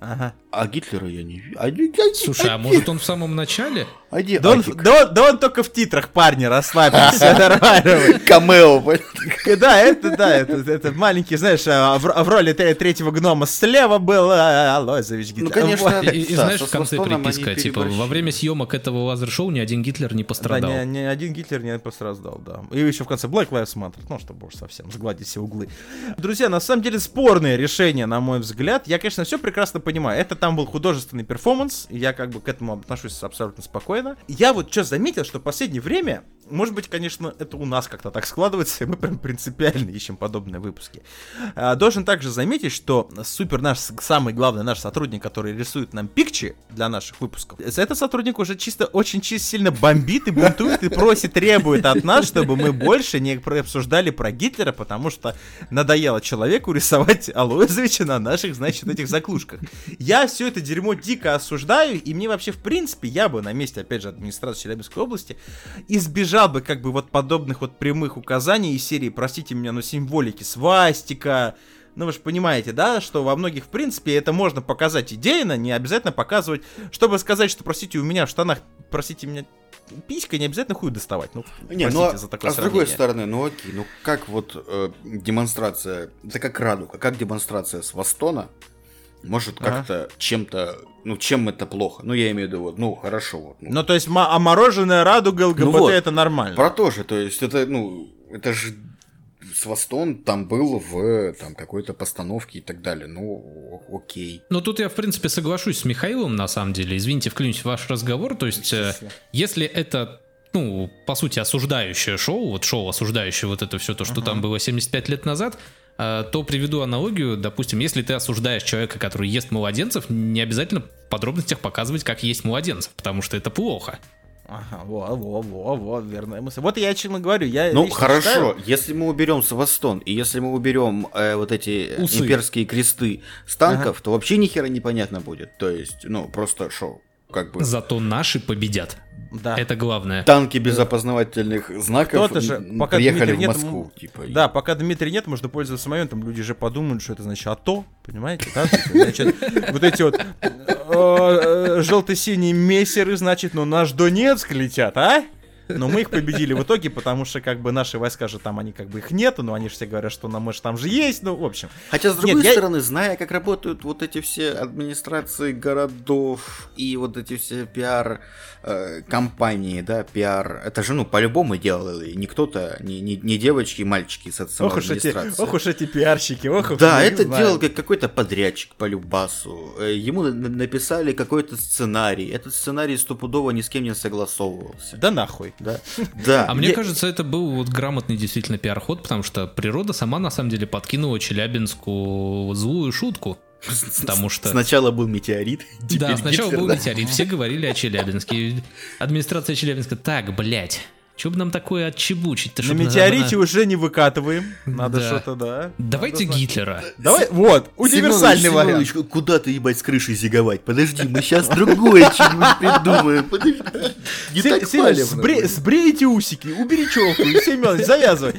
ага. А Гитлера я не вижу. А, а- Слушай, а может он в самом начале? а где Да он, Атик? да, он, да он только в титрах, парни, расслабься, все нормально. Камео, понятно. Да, это, да, это, это маленький, знаешь, а, в, в роли тре- третьего гнома слева был а, Алойзович Ну, Гитлер. конечно, И, и Да, знаешь, со в конце приписка, типа, во время съемок этого лазер-шоу ни один Гитлер не Да, пострадал. ни, ни один Гитлер не пострадал, да. И еще в конце Black Lives Matter, ну, чтобы уж совсем сгладить все углы. Друзья, на самом деле спорное решение, на мой взгляд. Я, конечно, все прекрасно понимаю. Это там был художественный перформанс, и я как бы к этому отношусь абсолютно спокойно. Я вот что заметил, что в последнее время, может быть, конечно, это у нас как-то так складывается, и мы прям принципиально ищем подобные выпуски. А, Должен также заметить, что супер наш, самый главный наш сотрудник, который рисует нам пикчи для наших выпусков, этот сотрудник уже чисто очень чисто сильно бомбит и бунтует и просит, требует от нас, чтобы мы больше не обсуждали про Гитлера, потому что надоело человеку рисовать Алоизовича на наших, значит, этих заклушках. Я все это дерьмо дико осуждаю, и мне вообще, в принципе, я бы на месте, опять же, администрации Челябинской области избежал бы как бы вот подобных вот прямых указаний из серии, простите меня, но символики, свастика, ну вы же понимаете, да, что во многих, в принципе, это можно показать идейно, не обязательно показывать, чтобы сказать, что, простите, у меня в штанах, простите меня, писька, не обязательно хуй доставать. Ну, Не, простите ну, за такое а с другой сравнение. стороны, ну окей, ну как вот э, демонстрация, это как радуга, как демонстрация с Востона может Ага. как-то чем-то, ну чем это плохо? Ну я имею в виду, вот, ну хорошо, вот. ну, Ну, то есть, а мороженое радуга ЛГБТ вот, это нормально. Про то же, то есть это, ну, это же Свастон там был в там какой-то постановке и так далее. Ну, окей. Ну, тут я, в принципе, соглашусь с Михаилом, на самом деле. Извините, вклинюсь в ваш разговор. То есть, э, если это, ну, по сути, осуждающее шоу, вот шоу осуждающее вот это все то, что там было 75 лет назад, то приведу аналогию. Допустим, если ты осуждаешь человека, который ест младенцев, не обязательно в подробностях показывать, как есть младенцев, потому что это плохо. Ага, во, во, во, во, верная мысль. Вот я о чем и говорю. Я Ну, хорошо, считаю- если мы уберем Свастон, и если мы уберем э, вот эти э, Усы. имперские кресты с танков, то вообще ни хера непонятно будет. То есть, ну, просто шоу. Как бы Зато наши победят. Да. Это главное. танки без опознавательных знаков Кто-то же, пока приехали Дмитрия в нет, Москву. м- Типа, Да, пока Дмитрия нет, можно пользоваться моментом. Люди же подумают, что это значит АТО, понимаете? Да? Значит, вот эти вот э, э, желто-синие мессеры, значит, ну наш Донецк летят, а? Но мы их победили в итоге, потому что как бы наши войска же там, они как бы их нету, но они же все говорят, что нам, мы же там же есть, ну, в общем. Хотя, с другой Нет, я- стороны, зная, как работают вот эти все администрации городов и вот эти все пиар-компании, да, пиар, это же, ну, по-любому делали не кто-то, не, не, не девочки и мальчики с Ох уж, эти, ох уж эти пиарщики, ох уж Да, это знаем. делал как какой-то подрядчик по Любасу. Э, Ему на- на- написали какой-то сценарий. Этот сценарий стопудово ни с кем не согласовывался. Да нахуй. Да, да. А мне кажется, это был вот грамотный действительно пиар-ход, потому что природа сама на самом деле подкинула Челябинску злую шутку. Потому что... Сначала был метеорит, Да, сначала Гитлер, был да. метеорит, все говорили о Челябинске. Администрация Челябинска, так, блядь, Че бы нам такое отчебучить-то? На метеорите она- уже не выкатываем. Надо Да. что-то, да. Давайте Гитлера. Давай, вот, универсальный вариант. Куда ты, ебать, с крыши зиговать? Подожди, мы сейчас другое что-нибудь придумаем. Подожди. Не Се- так Семёныч, палевно сбре- будет. сбрей эти усики, убери челку, Семёныч, завязывай.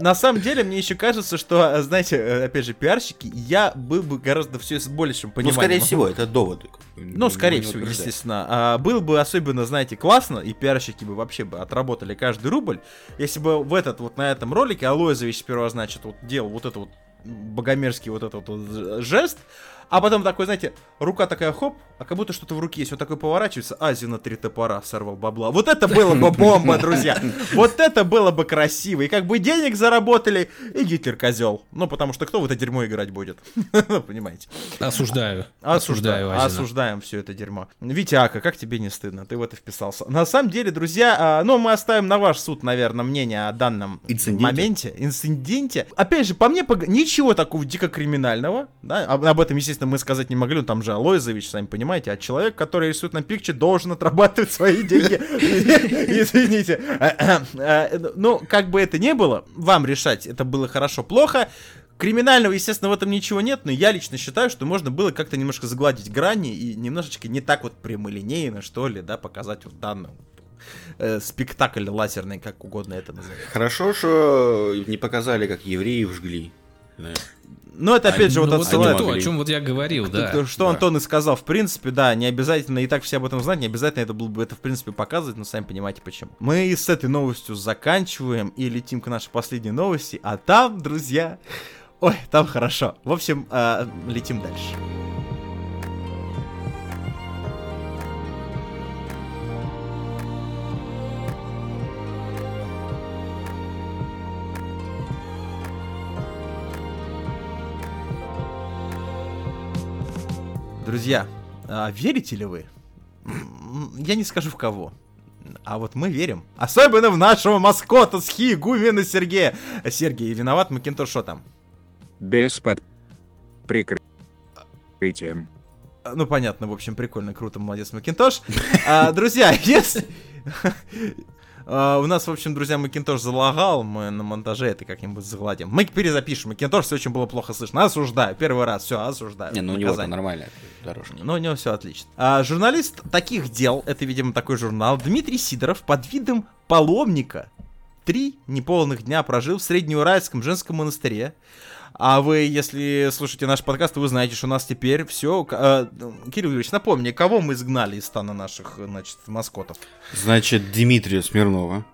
На самом деле, мне еще кажется, что, э, знаете, э, опять же, пиарщики, я был бы гораздо все с большим Ну, пониманием. скорее всего, это доводы. Ну, скорее всего, естественно. А, было бы особенно, знаете, классно, и пиарщики бы вообще бы отработали каждый рубль, если бы в этот вот на этом ролике Алоизович сперва, значит, вот делал вот это вот богомерзкий вот этот вот жест, а потом такой, знаете, рука такая хоп, а как будто что-то в руке есть, вот такой поворачивается, Азию на три топора сорвал бабла. Вот это было бы бомба, друзья. Вот это было бы красиво. И как бы денег заработали, и Гитлер козел. Ну, потому что кто в это дерьмо играть будет? Ну, Понимаете. Осуждаю. Осуждаю, Азина. осуждаем все это дерьмо. Витяка, как тебе не стыдно? Ты в это вписался. На самом деле, друзья, а, ну, мы оставим на ваш суд, наверное, мнение о данном Инциденте. моменте, инциденте. Опять же, по мне, ничего такого дико криминального, да, об этом, естественно, мы сказать не могли, ну, там же Алоизович, сами понимаете, а человек, который рисует на пикче, должен отрабатывать свои деньги. Извините. Ну, как бы это ни было, вам решать, это было хорошо, плохо. Криминального, естественно, в этом ничего нет, но я лично считаю, что можно было как-то немножко загладить грани и немножечко не так вот прямолинейно, что ли, да, показать вот данный э, спектакль лазерный, как угодно это назовем. Хорошо, что не показали, как евреев жгли. Да. Но это опять же вот Ну, вот отсылает это то, о чем вот я говорил, да. То, что да. Антон и сказал, в принципе, да, не обязательно, и так все об этом знать, не обязательно это было бы это, в принципе, показывать, но сами понимаете почему. Мы с этой новостью заканчиваем и летим к нашей последней новости, а там, друзья, ой, там хорошо. В общем, э, летим дальше. Друзья, а верите ли вы? Я не скажу в кого. А вот мы верим. Особенно в нашего маскота с Гумина Сергея. Сергей, виноват Макинтош, что там? Без под прикрытием. А, Ну, понятно, в общем, прикольно, круто, молодец, Макинтош. А, друзья, если... А, У нас, в общем, друзья, Макинтош залагал, мы на монтаже это как-нибудь загладим. Мы перезапишем, Макинтош, все очень было плохо слышно. Осуждаю, первый раз, все, осуждаю. Не, ну у него нормальная дорожка. Но у него все отлично. А, журналист таких дел, это, видимо, такой журнал, Дмитрий Сидоров под видом паломника три неполных дня прожил в Среднеуральском женском монастыре. А вы, если слушаете наш подкаст, вы знаете, что у нас теперь все... Кирилл Юрьевич, напомни, кого мы изгнали из стана наших, значит, маскотов? Значит, Дмитрия Смирнова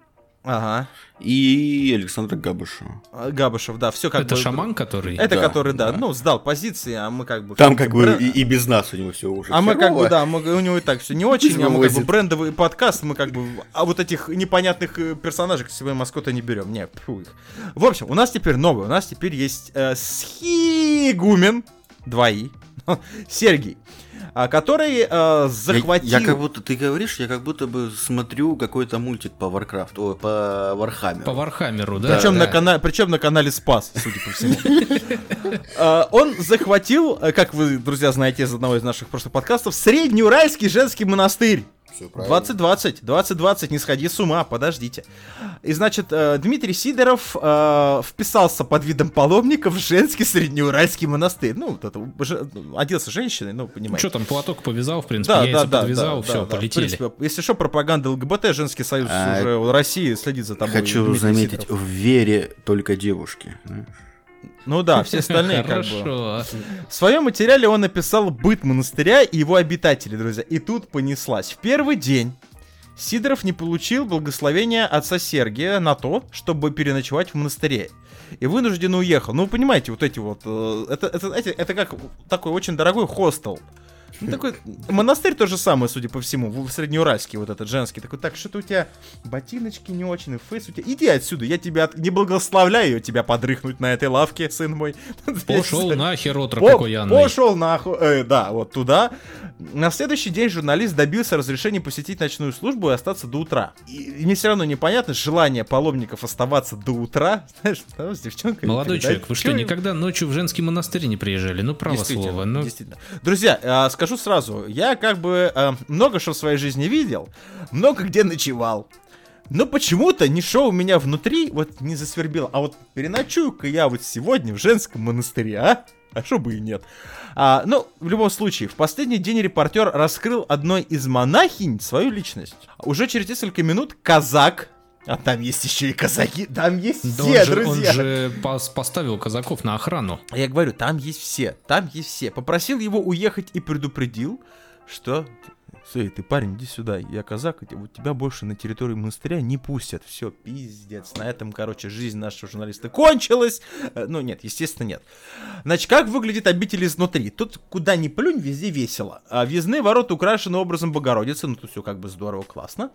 Ага. и Александра Габышева. А, Габышев, да, все как Это бы... шаман, который... Это Да, который, да, да. ну, сдал позиции, а мы как бы... Там как бы Брэ- и, и без нас у него все уже А мы как бы, да, мы, у него и так все не очень, а мы как бы брендовый подкаст, мы как бы, а вот этих непонятных э, персонажей к себе маскота не берем, не, фу их. В общем, у нас теперь новый, у нас теперь есть э, схиигумен, двои, Сергей, который э, Я- захватил... Я, как будто, ты говоришь, я как будто бы смотрю какой-то мультик по Warcraft, о, по Warhammer. По Вархаммеру, да? Причем, да. на кана... Причем на канале Спас, судя по всему. А, Он захватил, э, как вы, друзья, знаете из одного из наших прошлых подкастов, Среднеуральский женский монастырь. Всё правильно. 2020, 2020, не сходи с ума, подождите. И значит, э, Дмитрий Сидоров э, вписался под видом паломника в женский среднеуральский монастырь. Ну, вот это, же- оделся женщиной, ну, Ну, понимаете. что там, платок повязал, в принципе, Да, яйца да, да, подвязал, да, все, да, да. В полетели. принципе, если что, пропаганда ЛГБТ, женский союз А, уже в России следит за тобой. Хочу Дмитрий заметить, Сидоров. в вере только девушки. знаешь. Ну да, все остальные как бы. Хорошо. В своем материале он написал быт монастыря и его обитателей, друзья. И тут понеслась. В первый день Сидоров не получил благословения отца Сергия на то, чтобы переночевать в монастыре. И вынужденно уехал. Ну, вы понимаете, вот эти вот... э, Это, это, знаете, это как такой очень дорогой хостел. Ну, Такой монастырь то же самое, судя по всему, в Среднеуральский вот этот женский. Такой, так, что-то у тебя ботиночки не очень, и фейс у тебя... Иди отсюда, я тебя от- не благословляю тебя подрыхнуть на этой лавке, сын мой. Пошел нахер, отрок окаянный. Пошел нахуй. Э, да, вот туда. На следующий день журналист добился разрешения посетить ночную службу и остаться до утра. И, и мне все равно непонятно желание паломников оставаться до утра. Знаешь, с девчонкой. Молодой человек, вы что, никогда ночью в женский монастырь не приезжали? Ну, право слово. Ну. Друзья, а, скажу сразу, я как бы а, много что в своей жизни видел, много где ночевал. Но почему-то ничего у меня внутри вот не засвербило. А вот переночую-ка я вот сегодня в женском монастыре, а? А что бы и нет. А, ну, в любом случае, в последний день репортер раскрыл одной из монахинь свою личность. Уже через несколько минут казак, а там есть еще и казаки, там есть Да все, он же, друзья. он же пос- поставил казаков на охрану. Я говорю, там есть все, там есть все. Попросил его уехать и предупредил, что... Сэй, ты парень, иди сюда, я казак, и вот тебя больше на территории монастыря не пустят. Все, пиздец. На этом, короче, жизнь нашего журналиста кончилась. Э, Ну, нет, естественно, нет. Значит, как выглядит обитель изнутри? Тут куда ни плюнь, везде весело. А въездные ворота украшены образом Богородицы, ну тут все как бы здорово, классно.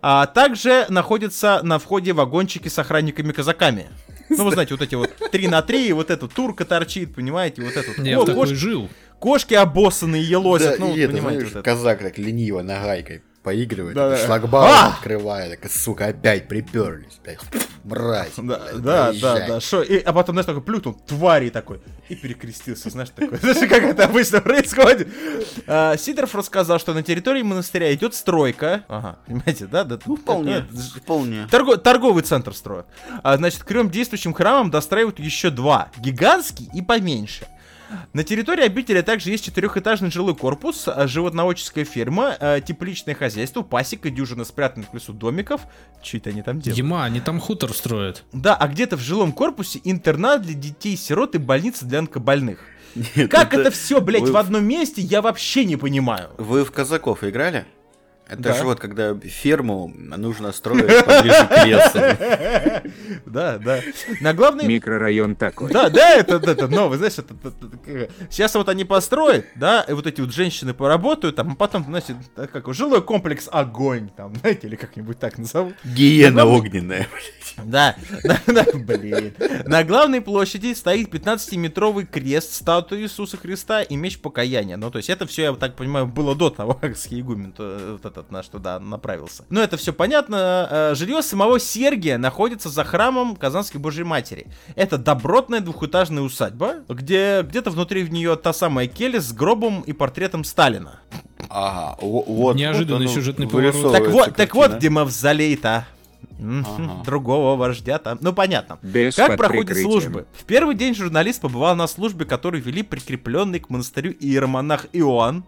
А также находятся на входе вагончики с охранниками-казаками. Ну, вы знаете, вот эти вот 3 на 3, и вот эта турка торчит, понимаете, вот этот. Я О, в такой жил. Кошки обоссанные елозят, Да, ну, и это, понимаете, знаешь, вот это. казак так лениво нагайкой поигрывает, Да, да. шлагбаум А! открывает, так, сука, опять приперлись, опять, мразь. Да, блядь, да, да, проезжай. да, шо, и, а потом, знаешь, такой плюнул, твари такой, и перекрестился, знаешь, такой, знаешь, как это обычно происходит. А, Сидоров рассказал, что на территории монастыря идет стройка, ага, понимаете, да, да, Ну, вполне, это вполне. Торго- торговый центр строят. А, значит, к трем действующим храмам достраивают еще два. Гигантский и поменьше. На территории обители также есть четырехэтажный жилой корпус, а, животноводческая ферма, а, тепличное хозяйство, пасека, дюжина спрятанных в лесу домиков. Че это они там делают? Ема, они там хутор строят. Да, а где-то в жилом корпусе интернат для детей-сирот и больница для онкобольных. Нет, Как это все, блядь, вы- в одном месте, я вообще не понимаю. Вы в казаков играли? Это Да. же вот, когда ферму нужно строить поближе к лесу. Да, да. На главной Микрорайон такой. Да, да, это, это, это новый, знаешь, это, это- это сейчас вот они построят, да, и вот эти вот женщины поработают, там, а потом, значит, так как жилой комплекс огонь, там, знаете, или как-нибудь так назовут. Гиена огненная. Да, да, да, блин. На главной площади стоит 15-метровый крест статуи Иисуса Христа и меч покаяния. Ну, то есть это все, я так понимаю, было до того, как Схиегумен то- вот этот наш туда направился. Ну, это все понятно. Э, Жилье самого Сергия находится за храмом Казанской Божьей Матери. Это добротная двухэтажная усадьба, где где-то внутри в нее та самая келья с гробом и портретом Сталина. Ага, во- вот. Неожиданный вот сюжетный поворот. Так вот, так вот, где мавзолей-то. Ага. Другого вождя там. Ну, понятно. Без Как проходят прикрытием. службы? В первый день журналист побывал на службе, которую вели прикрепленный к монастырю иеромонах Иоанн.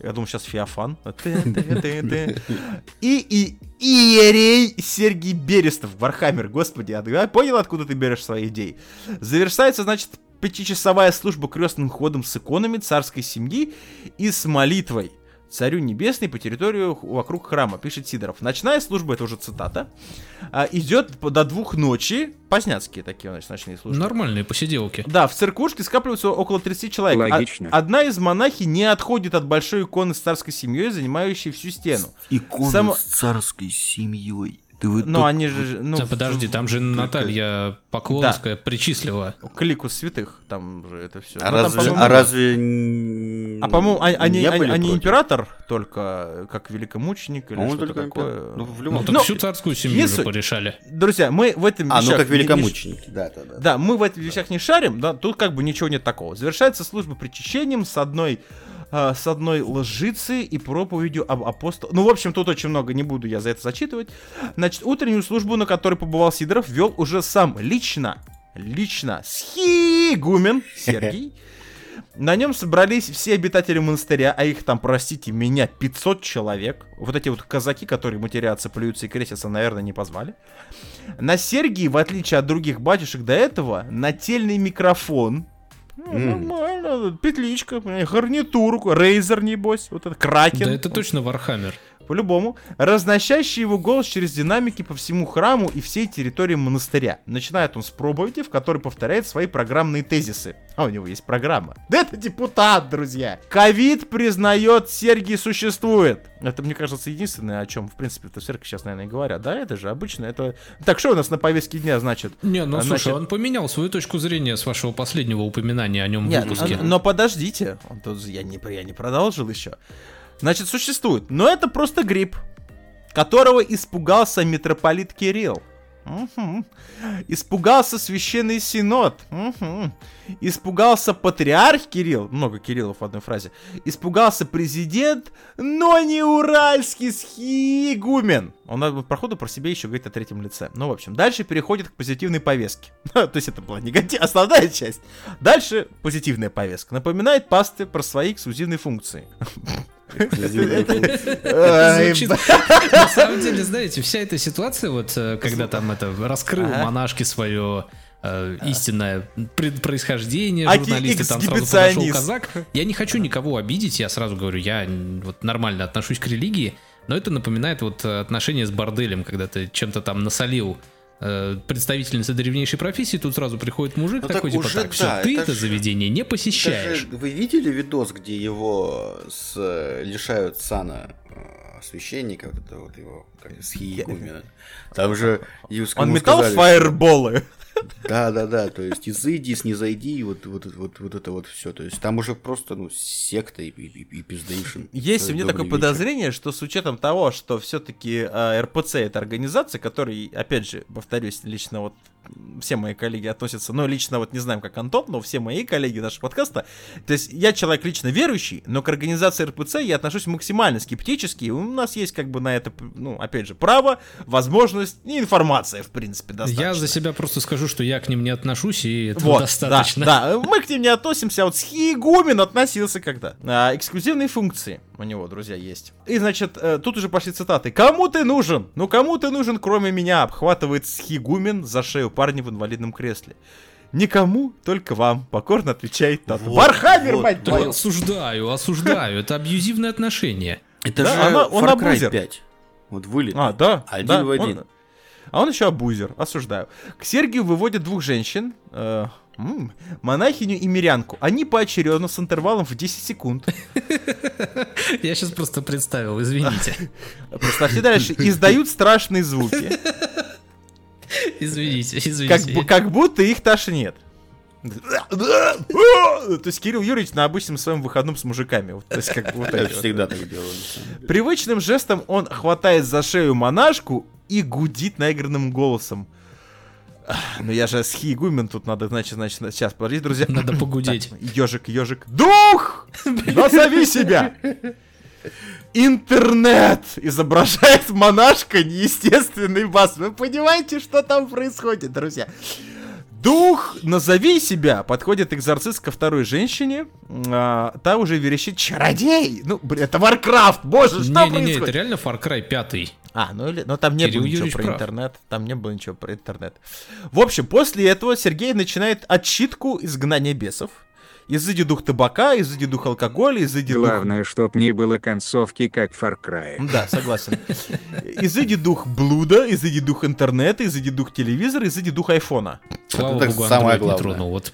Я думаю, сейчас Феофан. И, и иерей Сергий Берестов. Warhammer, господи, а ты понял, откуда ты берешь свои идеи? Завершается, значит, пятичасовая служба крестным ходом с иконами царской семьи и с молитвой. Царю Небесный по территорию вокруг храма, пишет Сидоров. Ночная служба, это уже цитата, а, идет до двух ночи. Поздняцкие такие, значит, ночные службы. Нормальные посиделки. Да, в церквушке скапливаются около 30 человек. А- Логично. одна из монахи не отходит от большой иконы с царской семьей, занимающей всю стену. Икона Само- с царской семьей. Ты вы тут- они же... Ну, Да, подожди, там же Наталья Поклонская причислила. к лику святых, там же это все. А разве, а разве... А по-моему, а- они, они, они император только, как великомученик или что-то только такое. Ну, в Ну, любом так Ну, всю царскую семью не уже суть. порешали. Друзья, мы в этом А, ну как не- не- великомученики, да, да, да. Да, мы в этих вещах не шарим, да, тут как бы ничего нет такого. Завершается служба причащением с одной а, с одной лжицы и проповедью об апостол. Ну, в общем, тут очень много, не буду я за это зачитывать. Значит, утреннюю службу, на которой побывал Сидоров, вел уже сам лично, лично схигумен Сергий. На нем собрались все обитатели монастыря, а их там, простите меня, 500 человек. Вот эти вот казаки, которые матерятся, плюются и крестятся, наверное, не позвали. На Сергии, в отличие от других батюшек до этого, нательный микрофон. Ну, М. Нормально, петличка, гарнитурку, Razer, небось, вот это кракен. Да это точно Warhammer. По-любому. Разносящий его голос через динамики по всему храму и всей территории монастыря. Начинает он с проповеди, в которой повторяет свои программные тезисы. А у него есть программа. Да это депутат, друзья. Ковид признает, Сергий существует. Это, мне кажется, единственное, о чем, в принципе, в церкви сейчас, наверное, говорят. Да, это же обычно. Это... Так, что у нас на повестке дня, значит? Не, ну А, слушай, значит- он поменял свою точку зрения с вашего последнего упоминания о нем в Нет, выпуске. но, но подождите, он тут, я, не, я не продолжил еще. Значит, существует, но это просто грипп, которого испугался митрополит Кирилл. Мгм. Испугался священный синод. Мгм. Испугался патриарх Кирилл. Много Кириллов в одной фразе. Испугался президент, но не уральский схигумен. Он э, проходу про себя еще говорит о третьем лице. Ну, в общем, дальше переходит к позитивной повестке. То есть это была негатив, основная часть. Дальше позитивная повестка. Напоминает пасты про свои эксклюзивные функции. Звучит- На самом деле, знаете, вся эта ситуация, вот э, когда там это раскрыл монашки свое э, истинное пред- происхождение, журналисты там сразу подошел казак. Я не хочу никого обидеть, я сразу говорю, я вот нормально отношусь к религии, но это напоминает вот отношения с борделем, когда ты чем-то там насолил представительница древнейшей профессии, тут сразу приходит мужик Ну такой, так типа, уже так, все, да, ты это это же- заведение не посещаешь. Даже вы видели видос, где его с, э, лишают сана э, священника, вот это вот его, как схиегумена. Там же Он метал сказали, фаерболы. Да, да, да, то есть изыди, снизойди, вот, вот, вот, вот это вот все. То есть там уже просто, ну, секта и, и, и пиздейшн. Есть у меня такое вечер. подозрение, что с учетом того, что все-таки РПЦ это организация, которой, опять же, повторюсь, лично вот все мои коллеги относятся, ну, лично вот не знаем, как Антон, но все мои коллеги нашего подкаста, то есть я человек лично верующий, но к организации РПЦ я отношусь максимально скептически, у нас есть как бы на это, ну, опять же, право, возможность и информация, в принципе, достаточно. Я за себя просто скажу, что я к ним не отношусь, и этого Вот, достаточно. Да, да, мы к ним не относимся, а вот Схиегумен относился когда. А, эксклюзивные функции у него, друзья, есть. И, значит, э, тут уже пошли цитаты. «Кому ты нужен? Ну, кому ты нужен, кроме меня?» Обхватывает Схигумен за шею парня в инвалидном кресле. «Никому, только вам», — покорно отвечает тот. Вот, Warhammer, вот, мать твою! осуждаю, осуждаю. Это абьюзивное отношение. Это Да, же она- он Far Cry абузер. 5. Вот вылет. А, да. Один да, в один. он- а он еще абузер, осуждаю. К Сергию выводят двух женщин, э, м, монахиню и мирянку. Они поочередно с интервалом в 10 секунд. Я сейчас просто представил, извините. Представьте дальше. Издают страшные звуки. Извините, Как, извините. бу- как будто их тошнит. То есть Кирилл Юрьевич на обычном своем выходном с мужиками. Вот, то есть как бы вот Я вот. всегда так делаю. Привычным жестом он хватает за шею монашку и гудит наигранным голосом. Ну я же схиегумен, тут надо, значит, значит, сейчас, подождите, друзья. Надо погудеть. Ежик, ежик. Дух! Назови себя! Интернет! Изображает монашка неестественный бас. Вы понимаете, что там происходит, друзья? Дух, назови себя! Подходит экзорцист ко второй женщине. а, та уже верещит чародей! Ну, блин, это Warcraft! Боже, что Не-не-не, это происходит? реально Far Cry 5. А, ну или, ну там не Кирилл было ничего Юрьевич про прав. интернет, там не было ничего про интернет. В общем, после этого Сергей начинает отчитку изгнания бесов. Изыди дух табака, изыди дух алкоголя, изыди дух... Главное, чтоб не было концовки, как в Far Cry. Да, согласен. Изыди дух блуда, изыди дух интернета, изыди дух телевизора, изыди дух айфона. Слава богу, самое главное. тронул. Вот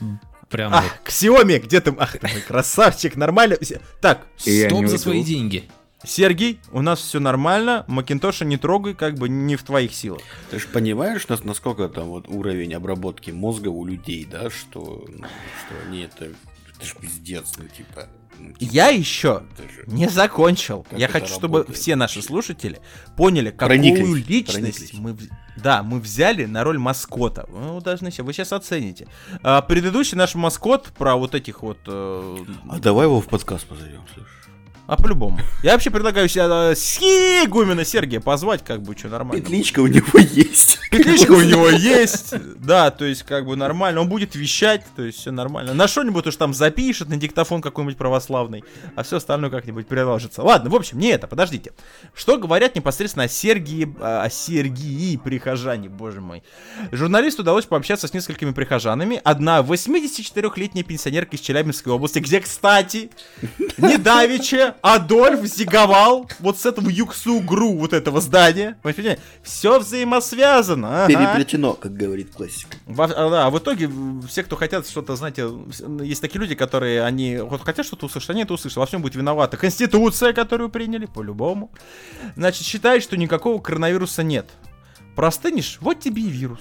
прям А, вот. Xiaomi, где ты? Ах, ты красавчик, нормально. Так, Я Стоп за свои деньги. Сергей, у нас все нормально, Макинтоша не трогай, как бы не в твоих силах. Ты же понимаешь, нас- насколько там вот уровень обработки мозга у людей, да, что, ну, что они это, это ж пиздец, ну типа. ну, типа, Я еще же- не закончил. Как Я хочу, чтобы работает? все наши слушатели поняли, какую Прониклись, личность прониклись. мы, да, мы взяли на роль маскота. Вы должны сейчас, вы сейчас оцените. А, предыдущий наш маскот про вот этих вот, э, А давай его в подкаст позовем, слышишь? А по-любому. Я вообще предлагаю себя э, Сигумина Сергия позвать, как бы, что нормально. Петличка у него есть. Петличка у него есть, да, то есть как бы нормально, он будет вещать, то есть все нормально. На что-нибудь уж там запишет, на диктофон какой-нибудь православный, а все остальное как-нибудь приложится. Ладно, в общем, не это, подождите. Что говорят непосредственно о Сергии, о Сергии прихожане, боже мой. Журналисту удалось пообщаться с несколькими прихожанами. Одна 84-летняя пенсионерка из Челябинской области, где, кстати, недавеча Адольф зиговал вот с этого юксу-гру вот этого здания. Все взаимосвязано. ага. Переплетено, как говорит классик. Во- а, да, в итоге все, кто хотят что-то, знаете, есть такие люди, которые они вот хотят что-то услышать, они это услышат. Во всем будет виновата Конституция, которую приняли, по-любому. Значит, считают, что никакого коронавируса нет. Простынешь, вот тебе и вирус.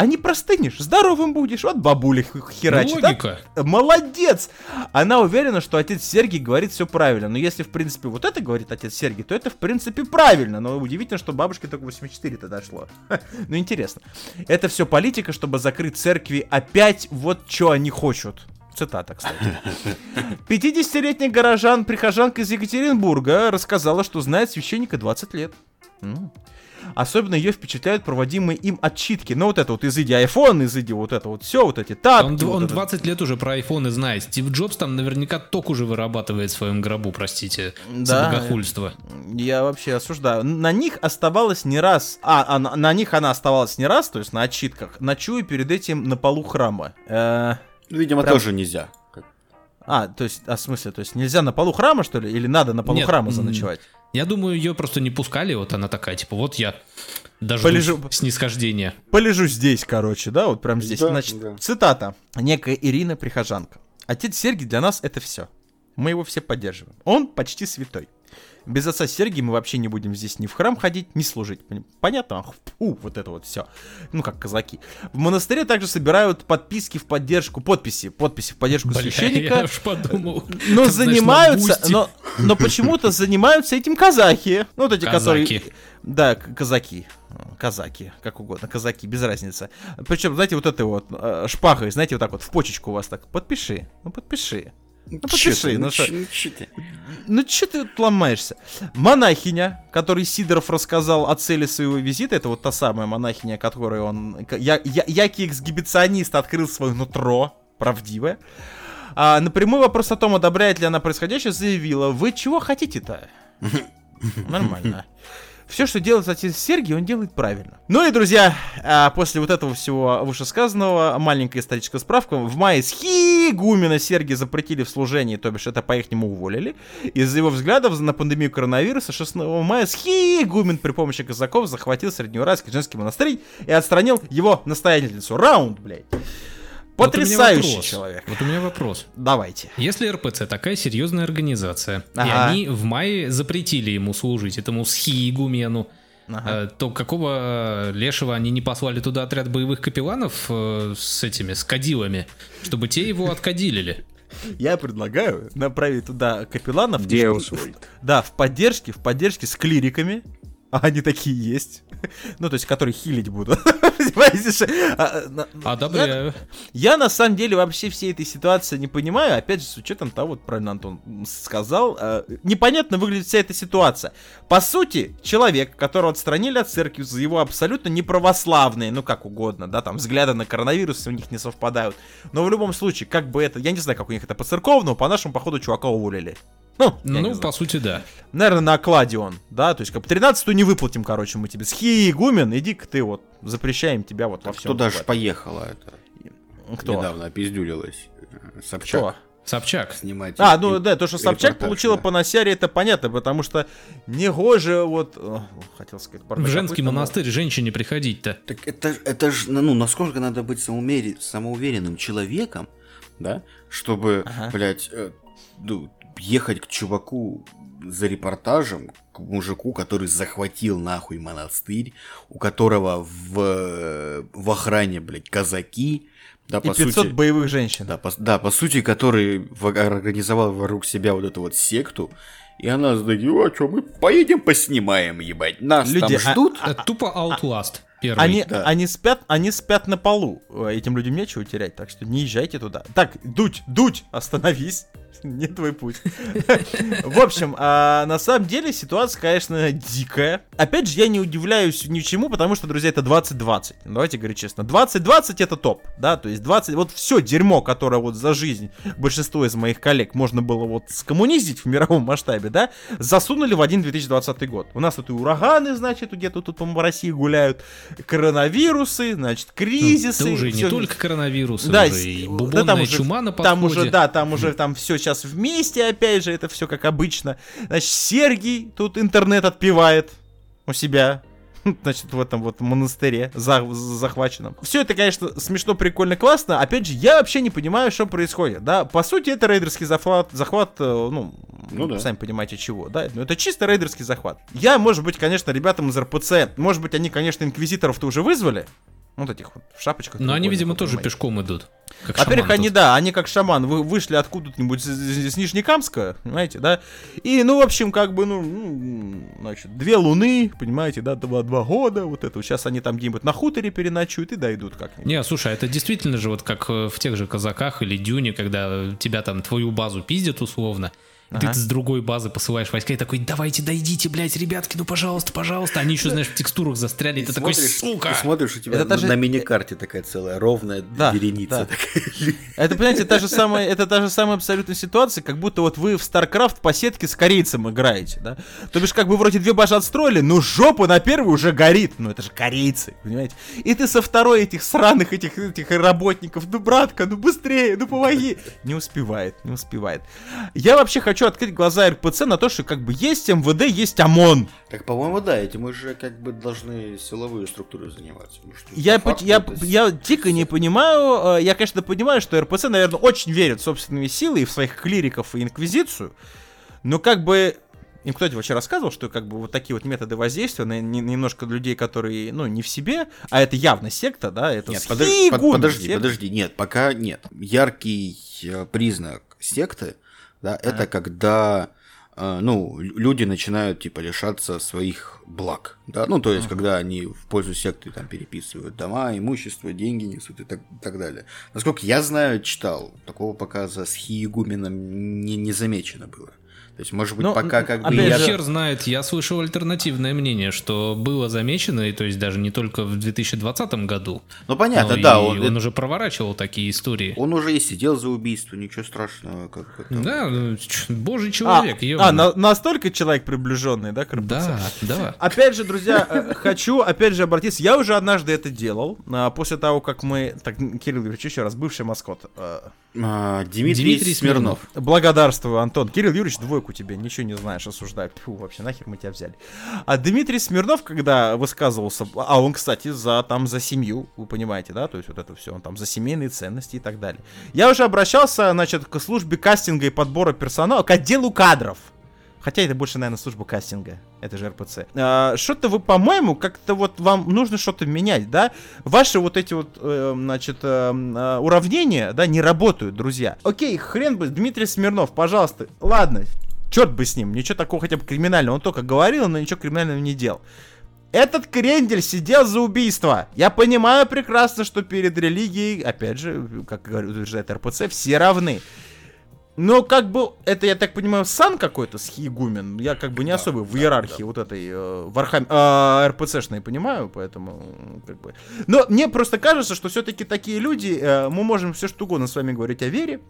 А не простынешь, здоровым будешь. Вот бабуля херачит. Логика. Молодец! Она уверена, что отец Сергий говорит все правильно. Но если, в принципе, вот это говорит отец Сергий, то это, в принципе, правильно. Но удивительно, что бабушке только 84-то дошло. Ну, интересно. Это все политика, чтобы закрыть церкви опять вот что они хотят. Цитата, кстати. 50-летний горожан, прихожанка из Екатеринбурга, рассказала, что знает священника 20 лет. Особенно ее впечатляют проводимые им отчитки. Ну, вот это вот изыди iPhone, изыди вот это вот все, вот эти так. Он, он 20 лет уже про айфоны знает. Стив Джобс там наверняка ток уже вырабатывает в своем гробу, простите, за Да. богохульство. Я вообще осуждаю. На них оставалось не раз. А, а на, на них она оставалась не раз, то есть на отчитках. Ночую перед этим на полу храма. Э, Видимо, Прям- тоже нельзя. а, то есть, а в смысле, то есть нельзя на полу храма, что ли? Или надо на полу Нет, храма заночевать? Я думаю, ее просто не пускали, вот она такая, типа, вот я даже Полежу. снисхождения. Полежу здесь, короче, да, вот прям здесь. Да, Значит, да. цитата. Некая Ирина Прихожанка. Отец Сергий для нас это все. Мы его все поддерживаем. Он почти святой. Без отца Сергия мы вообще не будем здесь ни в храм ходить, ни служить. Понятно? Фу, вот это вот все. Ну, как казаки. В монастыре также собирают подписки в поддержку, подписи, подписи в поддержку Бля, священника. я уж подумал. Но знаешь, на занимаются, Boosty. но, но почему-то занимаются этим казахи. Ну, вот эти, которые... Казаки. Да, к- казаки. Казаки, как угодно, казаки, без разницы. Причем, знаете, вот этой вот э, шпагой, знаете, вот так вот в почечку у вас так, подпиши, ну подпиши. Ну подпиши, ну что, ну че ты тут ломаешься? Монахиня, которой Сидоров рассказал о цели своего визита, это вот та самая монахиня, которой он, я, я, який эксгибиционист открыл свое нутро, правдивое. А, на прямой вопрос о том, одобряет ли она происходящее, заявила, вы чего хотите-то? Нормально. Все, что делает отец Сергий, он делает правильно. Ну и, друзья, а, после вот этого всего вышесказанного, маленькая историческая справка. В мае схигумена Сергия запретили в служении, то бишь это по-ихнему уволили. Из-за его взглядов на пандемию коронавируса 16 мая схигумен при помощи казаков захватил Среднеуральский женский монастырь и отстранил его настоятельницу. Раунд, блядь. Вот Потрясающий вопрос. человек. Вот у меня вопрос. Давайте. Если РПЦ такая серьезная организация, и Ага. они в мае запретили ему служить, этому схиигумену, Ага. э, то какого э, лешего они не послали туда отряд боевых капелланов э, с этими, с кадилами, чтобы те его откадилили? Я предлагаю направить туда капелланов. Деус. Да, в поддержке, в поддержке с клириками. А они такие есть. Ну, то есть, которые хилить будут. А, Одобряю. Я на самом деле вообще всей этой ситуации не понимаю. Опять же, с учетом того, вот правильно Антон сказал, э, непонятно выглядит вся эта ситуация. По сути, человек, которого отстранили от церкви за его абсолютно неправославные, ну как угодно, да, там взгляды на коронавирус у них не совпадают. Но в любом случае, как бы это, я не знаю, как у них это по церковному, по нашему, походу, чувака уволили. Ну, не Ну, по сути, да. Наверное, на окладе он, да, то есть как бы 13 не выплатим, короче, мы тебе. Схи игумен, иди-ка ты вот, запрещаем тебя вот во всем. Кто даже поехала это? Кто? Недавно опиздюлилась. э, Собчак. Кто? Собчак. Снимать. А, и- ну да, то, что Собчак получила да. по Насяре, это понятно, потому что негоже вот, о, хотел сказать, В женский монастырь женщине приходить-то. Так это, это же, ну, насколько надо быть самоумери- самоуверенным человеком, да, чтобы, Ага. блядь, э, ну, ехать к чуваку за репортажем, к мужику, который захватил нахуй монастырь, у которого в, э, в охране, блядь, казаки, да, И по 500 сути... боевых женщин. Да по, да, по сути, который организовал вокруг себя вот эту вот секту, и она такие, а что, мы поедем поснимаем, ебать, нас Люди, а- там ждут. Это тупо Outlast. Первый. Они, да. они спят, они спят на полу. Э, Этим людям нечего терять, так что не езжайте туда. Так, дуть, дуть, остановись. Не твой путь. В общем, а, на самом деле ситуация, конечно, дикая. Опять же, я не удивляюсь ни чему, потому что, друзья, это 2020. Давайте говорить честно. 2020 это топ, да, то есть 20, вот все дерьмо, которое вот за жизнь большинство из моих коллег можно было вот скоммунизить в мировом масштабе, да, засунули в один 2020 год. У нас тут и ураганы, значит, где-то тут по России гуляют, коронавирусы, значит, кризисы. Да уже не только коронавирус, да, уже и да, бубонная там уже- чума на Там уже, подходе. да, там уже там все сейчас вместе, опять же, это все как обычно. Значит, Сергий тут интернет отпивает у себя. Значит, в этом вот монастыре за- захваченном. Все это, конечно, смешно, прикольно, классно. Опять же, я вообще не понимаю, что происходит. Да, по сути, это рейдерский захват, захват, э, ну, Ну да. сами понимаете, чего, да. Но это чисто рейдерский захват. Я, может быть, конечно, ребятам из РПЦ, может быть, они, конечно, инквизиторов-то уже вызвали. Вот этих вот в шапочках. Но они, видимо, тоже понимаете. пешком идут. Во-первых, они, тут. да, они как шаман, вы вышли откуда-нибудь с, с- Нижнекамска, понимаете, да? И, ну, в общем, как бы, ну, ну, значит, две луны, понимаете, да, два, два года, вот это. Сейчас они там где-нибудь на хуторе переночуют и дойдут как-нибудь. Не, слушай, это действительно же вот как э, в тех же казаках или дюне, когда тебя там твою базу пиздят условно, Ага. ты с другой базы посылаешь войска и такой, давайте дойдите, блядь, ребятки, ну пожалуйста, пожалуйста. Они еще, знаешь, в текстурах застряли, и ты такой, сука! ты смотришь, у тебя Это на, даже- на миникарте такая целая ровная Да, вереница. да. такая. Это, понимаете, та же самая, это та же самая абсолютно ситуация, как будто вот вы в StarCraft по сетке с корейцем играете, да? То бишь, как бы вроде две баши отстроили, но жопа на первую уже горит. Ну, это же корейцы, понимаете? И ты со второй этих сраных этих, этих работников, ну, братка, ну, быстрее, ну, помоги. Не успевает, не успевает. Я вообще хочу открыть глаза РПЦ на то, что как бы есть МВД, есть ОМОН. Так, по-моему, да, этим уже как бы должны силовые структуры заниматься. что Я, по факту я, это я дико не понимаю, э, я, конечно, понимаю, что РПЦ, наверное, очень верит в собственные силы и в своих клириков и инквизицию, но как бы им кто-то вообще рассказывал, что как бы вот такие вот методы воздействия на не- немножко людей, которые, ну, не в себе, а это явно секта, да, это Нет, подож- под- подожди, секта. подожди, нет, пока нет. Яркий э, признак секты, да, это когда, э, ну, лю- люди начинают, типа, лишаться своих благ, да, ну, то есть, когда они в пользу секты, там, переписывают дома, имущество, деньги несут и так, так далее. Насколько я знаю, читал, такого пока за схиегуменом не, не замечено было. То есть, может быть, Ну, пока как бы... опять Я хер знает, я слышал альтернативное мнение, что было замечено, и то есть даже не только в 2020 году. Ну, понятно, но да, он, он уже проворачивал такие истории. он уже и сидел за убийство, ничего страшного, как там. Да, ну, божий А, человек, а, ё-моё. на- настолько человек приближенный, да, к РПЦ? Да, да. Опять же, друзья, э, хочу опять же обратиться. Я уже однажды это делал. а, После того, как мы... Так, Кирилл Юрьевич, еще раз, бывший маскот. А, Дмитрий, Дмитрий Смирнов. Благодарствую, Антон. Кирилл Юрьевич, двойку тебе, ничего не знаешь, осуждаю. Фу, вообще, нахер мы тебя взяли. А Дмитрий Смирнов, когда высказывался, а он, кстати, за там за семью, вы понимаете, да, то есть вот это все, он там за семейные ценности и так далее. Я уже обращался, значит, к службе кастинга и подбора персонала, к отделу кадров. Хотя это больше, наверное, служба кастинга. Это же РПЦ. А, что-то вы, по-моему, как-то вот вам нужно что-то менять, да? Ваши вот эти вот, э, значит, э, э, уравнения, да, не работают, друзья. Окей, хрен бы, Дмитрий Смирнов, пожалуйста. Ладно, черт бы с ним, ничего такого хотя бы криминального. Он только говорил, но ничего криминального не делал. Этот крендель сидел за убийство. Я понимаю прекрасно, что перед религией, опять же, как говорит утверждает РПЦ, все равны. Но как бы, это, я так понимаю, сан какой-то схиегумен. Я как бы не особо в иерархии вот этой э, Вархам... э, РПЦшной понимаю, поэтому как бы... Но мне просто кажется, что все-таки такие люди, э, мы можем все что угодно с вами говорить о вере,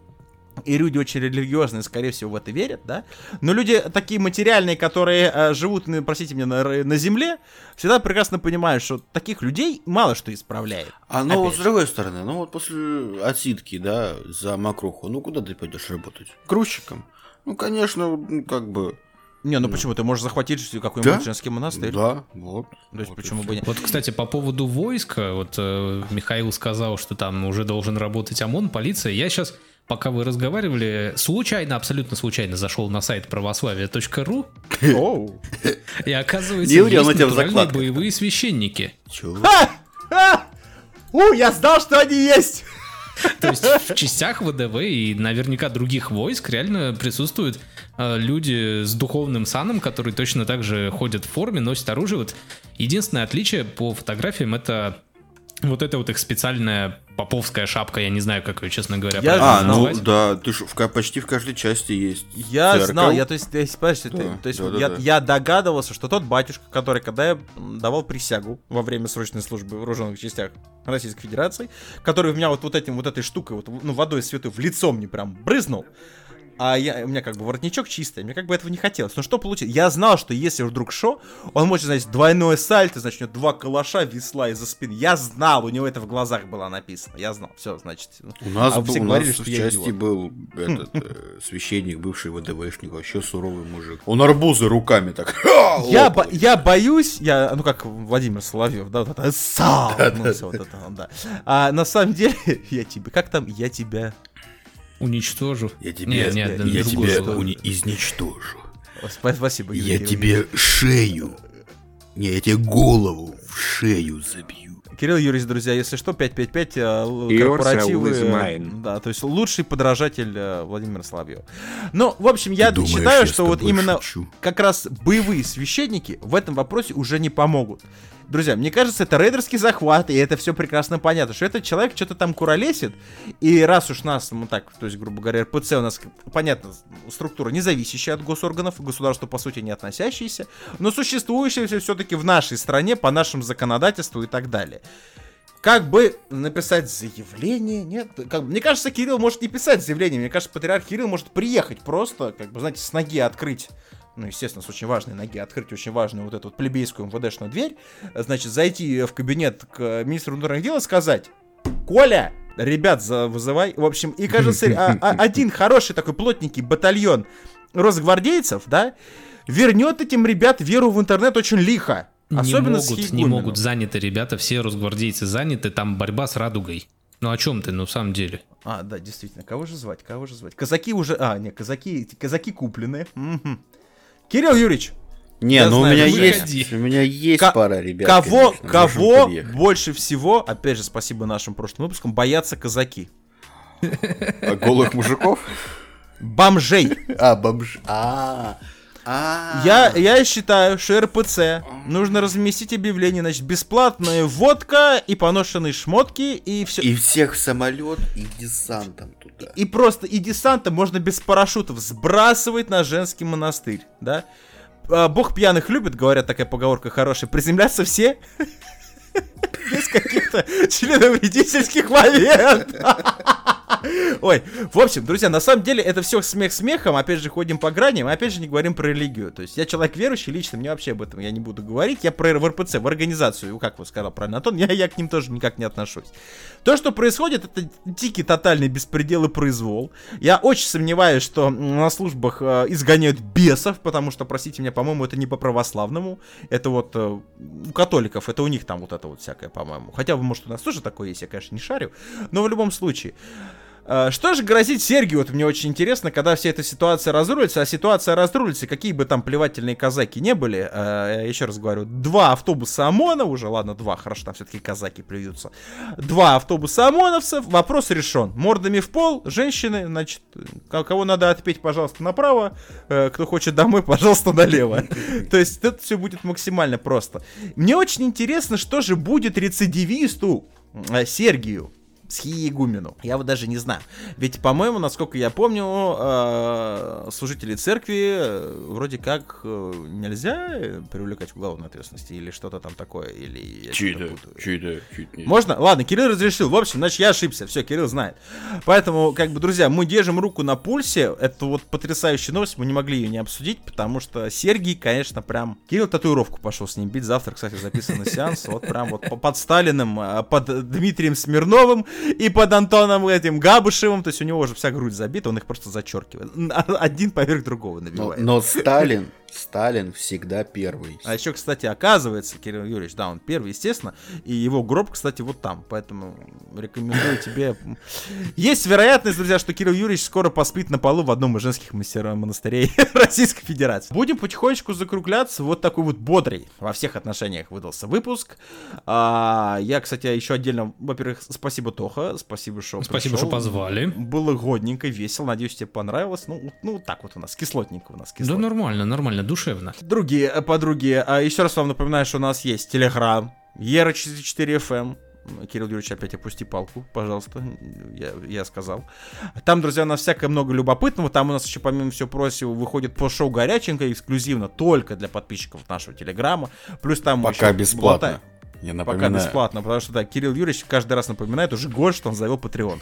и люди очень религиозные, скорее всего, в это верят, да. Но люди такие материальные, которые э, живут, ну, простите меня, на, на земле, всегда прекрасно понимают, что таких людей мало что исправляет. А ну, с другой стороны, ну вот после отсидки, да, за мокруху, ну куда ты пойдешь работать? Грузчиком? Ну, конечно, ну, как бы... Не, ну почему? Ты можешь захватить какой-нибудь Да? женский монастырь. Да, вот. То есть Вот почему бы не... Вот, кстати, по поводу войска, вот э, Михаил сказал, что там уже должен работать ОМОН, полиция. Я сейчас, пока вы разговаривали, случайно, абсолютно случайно зашел на сайт православия.ру, и оказывается, врём, есть натуральные боевые священники. Ха! У, я знал, что они есть! То есть в частях ВДВ и наверняка других войск реально присутствуют э, люди с духовным саном, которые точно так же ходят в форме, носят оружие. Вот единственное отличие по фотографиям это вот эта вот их специальная поповская шапка, я не знаю, как ее, честно говоря, Я А, ну да, ты ж в почти в каждой части есть. Я церковь. знал, я то есть, то есть, подожди, ты- Да, то есть да, да, я, да. я догадывался, что тот батюшка, который, когда я давал присягу во время срочной службы в вооруженных частях Российской Федерации, который у меня вот, вот этим вот этой штукой, вот, ну, водой святой в лицо мне прям брызнул, а я, у меня как бы воротничок чистый, мне как бы этого не хотелось. Но что получилось? Я знал, что если вдруг шо, он может, значит, двойное сальто, значит, у него два калаша, весла из-за спины. Я знал, у него это в глазах было написано. Я знал, все, значит. У нас, А все у говорили, нас что в части идиот. был этот э, священник, бывший ВДВшник, вообще суровый мужик. Он арбузы руками так. Я, бо- я боюсь, я, ну как Владимир Соловьев, да, вот это «Сау!» ну, всё вот это, да. А на самом деле, я тебе, как там, я тебя, Уничтожу. Я тебе, Не, не, да, я слово. уни- изничтожу. Спа- спасибо, Юрий Я Кириллович. тебе шею. Не, я тебе голову в шею забью. Кирилл Юрьевич, друзья, если что, 555 э, корпоративы. Да, то есть лучший подражатель э, Владимира Соловьева. Ну, в общем, я Думаешь, считаю, я что вот именно шучу? как раз боевые священники в этом вопросе уже не помогут. Друзья, мне кажется, это рейдерский захват, и это все прекрасно понятно, что этот человек что-то там куролесит, и раз уж нас, ну так, то есть, грубо говоря, РПЦ у нас, понятно, структура не зависящая от госорганов, государству, по сути, не относящаяся, но существующая все-таки в нашей стране, по нашему законодательству и так далее. Как бы написать заявление, нет? Как, мне кажется, Кирилл может не писать заявление, мне кажется, патриарх Кирилл может приехать просто, как бы, знаете, с ноги открыть ну, естественно, с очень важной ноги открыть очень важную вот эту вот плебейскую МВДшную дверь, значит, зайти в кабинет к министру внутренних дел и сказать, Коля, ребят, вызывай. В общем, и кажется, а- а- один хороший такой плотненький батальон росгвардейцев, да, вернет этим ребят веру в интернет очень лихо. Особенно не с могут, не Хейгуменом. могут, заняты ребята, все росгвардейцы заняты, там борьба с радугой. Ну о чем ты, ну в самом деле? А, да, действительно, кого же звать, кого же звать? Казаки уже... А, не, казаки, казаки куплены. Мгм. Кирилл Юрьевич, Не, Я ну у меня выходи. есть, у меня есть пара ребят. кого, конечно, кого больше всего, опять же, спасибо нашим прошлым выпускам, боятся казаки? А голых мужиков? Бомжей. А, бомж. А, а. Я, я считаю, что РПЦ нужно разместить объявление, значит, бесплатная водка и поношенные шмотки, и все. И всех в самолет, и десантом туда. И просто и десанта можно без парашютов сбрасывать на женский монастырь, да? А, Бог пьяных любит, говорят, такая поговорка хорошая. Приземляться все без каких-то членовредительских моментов. Ой, в общем, друзья, на самом деле это все смех смехом, опять же, ходим по граням, и опять же не говорим про религию. То есть я человек верующий лично, мне вообще об этом я не буду говорить. Я про в РПЦ, в организацию, как вы сказал правильно, Антон, я, я к ним тоже никак не отношусь. То, что происходит, это дикий тотальный беспредел и произвол. Я очень сомневаюсь, что на службах э, изгоняют бесов, потому что, простите меня, по-моему, это не по православному. Это вот э, у католиков, это у них там вот это вот всякое, по-моему. Хотя, может, у нас тоже такое есть, я, конечно, не шарю. Но в любом случае. Э, Что же грозит Сергию? Вот мне очень интересно, когда вся эта ситуация разрулится, а ситуация разрулится, какие бы там плевательные казаки не были, э, еще раз говорю, два автобуса ОМОНа, уже, ладно, два, хорошо, там все-таки казаки плюются, два автобуса ОМОНовцев, вопрос решен, мордами в пол, женщины, значит, ко- кого надо отпеть, пожалуйста, направо, э, кто хочет домой, пожалуйста, налево. То есть это все будет максимально просто. Мне очень интересно, что же будет рецидивисту э, Сергию с Хиегумену. Я вот даже не знаю. Ведь, по-моему, насколько я помню, э, служители церкви э, вроде как э, нельзя привлекать к уголовной ответственности или что-то там такое, или. Чьи-то, чуть не. Можно? Ладно, Кирилл разрешил. В общем, значит, я ошибся. Все, Кирилл знает. Поэтому, как бы, друзья, мы держим руку на пульсе. Это вот потрясающая новость. Мы не могли ее не обсудить, потому что Сергий, конечно, прям... Кирилл татуировку пошел с ним бить. Завтра, кстати, записан сеанс. Вот прям вот по- под Сталиным, под Дмитрием Смирновым и под Антоном этим Габушевым. То есть у него уже вся грудь забита, он их просто зачеркивает. Один поверх другого Но, набивает. но Сталин, Сталин всегда первый. А еще, кстати, оказывается, Кирилл Юрьевич, да, он первый, естественно, и его гроб, кстати, вот там, поэтому рекомендую тебе. Есть вероятность, друзья, что Кирилл Юрьевич скоро поспит на полу в одном из женских монастырей Российской Федерации. Будем потихонечку закругляться, вот такой вот бодрый во всех отношениях выдался выпуск. А, я, кстати, еще отдельно, во-первых, спасибо Тоха, спасибо, что Спасибо, пришел. что позвали. Было годненько, весело, надеюсь, тебе понравилось. Ну, ну, так вот у нас, кислотненько у нас, Да кислотненько. нормально, нормально, душевно. Другие э, подруги, а еще раз вам напоминаю, что у нас есть Телеграм, Ера 44 FM. Кирилл Юрьевич, опять опусти палку, пожалуйста, я, я сказал. Там, друзья, у нас всякое много любопытного. Там у нас еще, помимо всего прочего, выходит по шоу «Горяченько» эксклюзивно только для подписчиков нашего Телеграма. Плюс там Пока еще бесплатно. болтаем. Я Пока напоминаю. бесплатно, потому что, да, Кирилл Юрьевич каждый раз напоминает уже год, что он завел Patreon.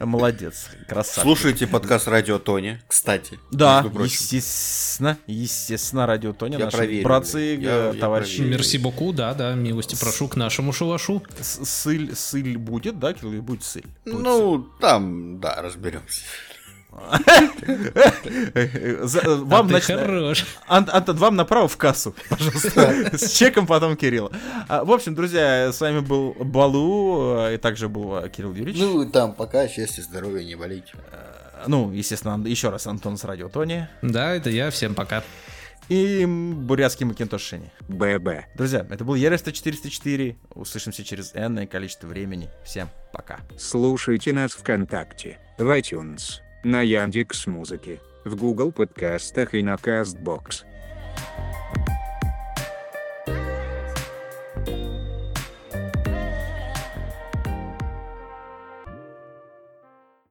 Молодец, красавчик. Слушайте подкаст Радио Тони, кстати. Да, естественно, естественно, Радио Тоня, Я наши братцы, э, товарищи. Мерси боку, да, да, милости прошу к нашему шалашу. Сыль, сыль будет, да, Кирилл, будет сыль? Ну, там, да, разберемся. А Вам, значит, хорош. Ан- Антон, вам направо в кассу, пожалуйста, с чеком потом Кирилла. А, В общем, друзья, с вами был Балу, э, и также был э, Кирилл Юрьевич. Ну, там пока счастья, здоровья, не болейте. Ну, естественно, еще раз Антон с Радио Тони. Да, это я, всем пока. И бурятский Макинтош Шини. ББ. Друзья, это был ERS-404. Услышимся через энное количество времени. Всем пока. Слушайте нас ВКонтакте, в iTunes, на Яндекс Музыке, в Google подкастах и на Castbox.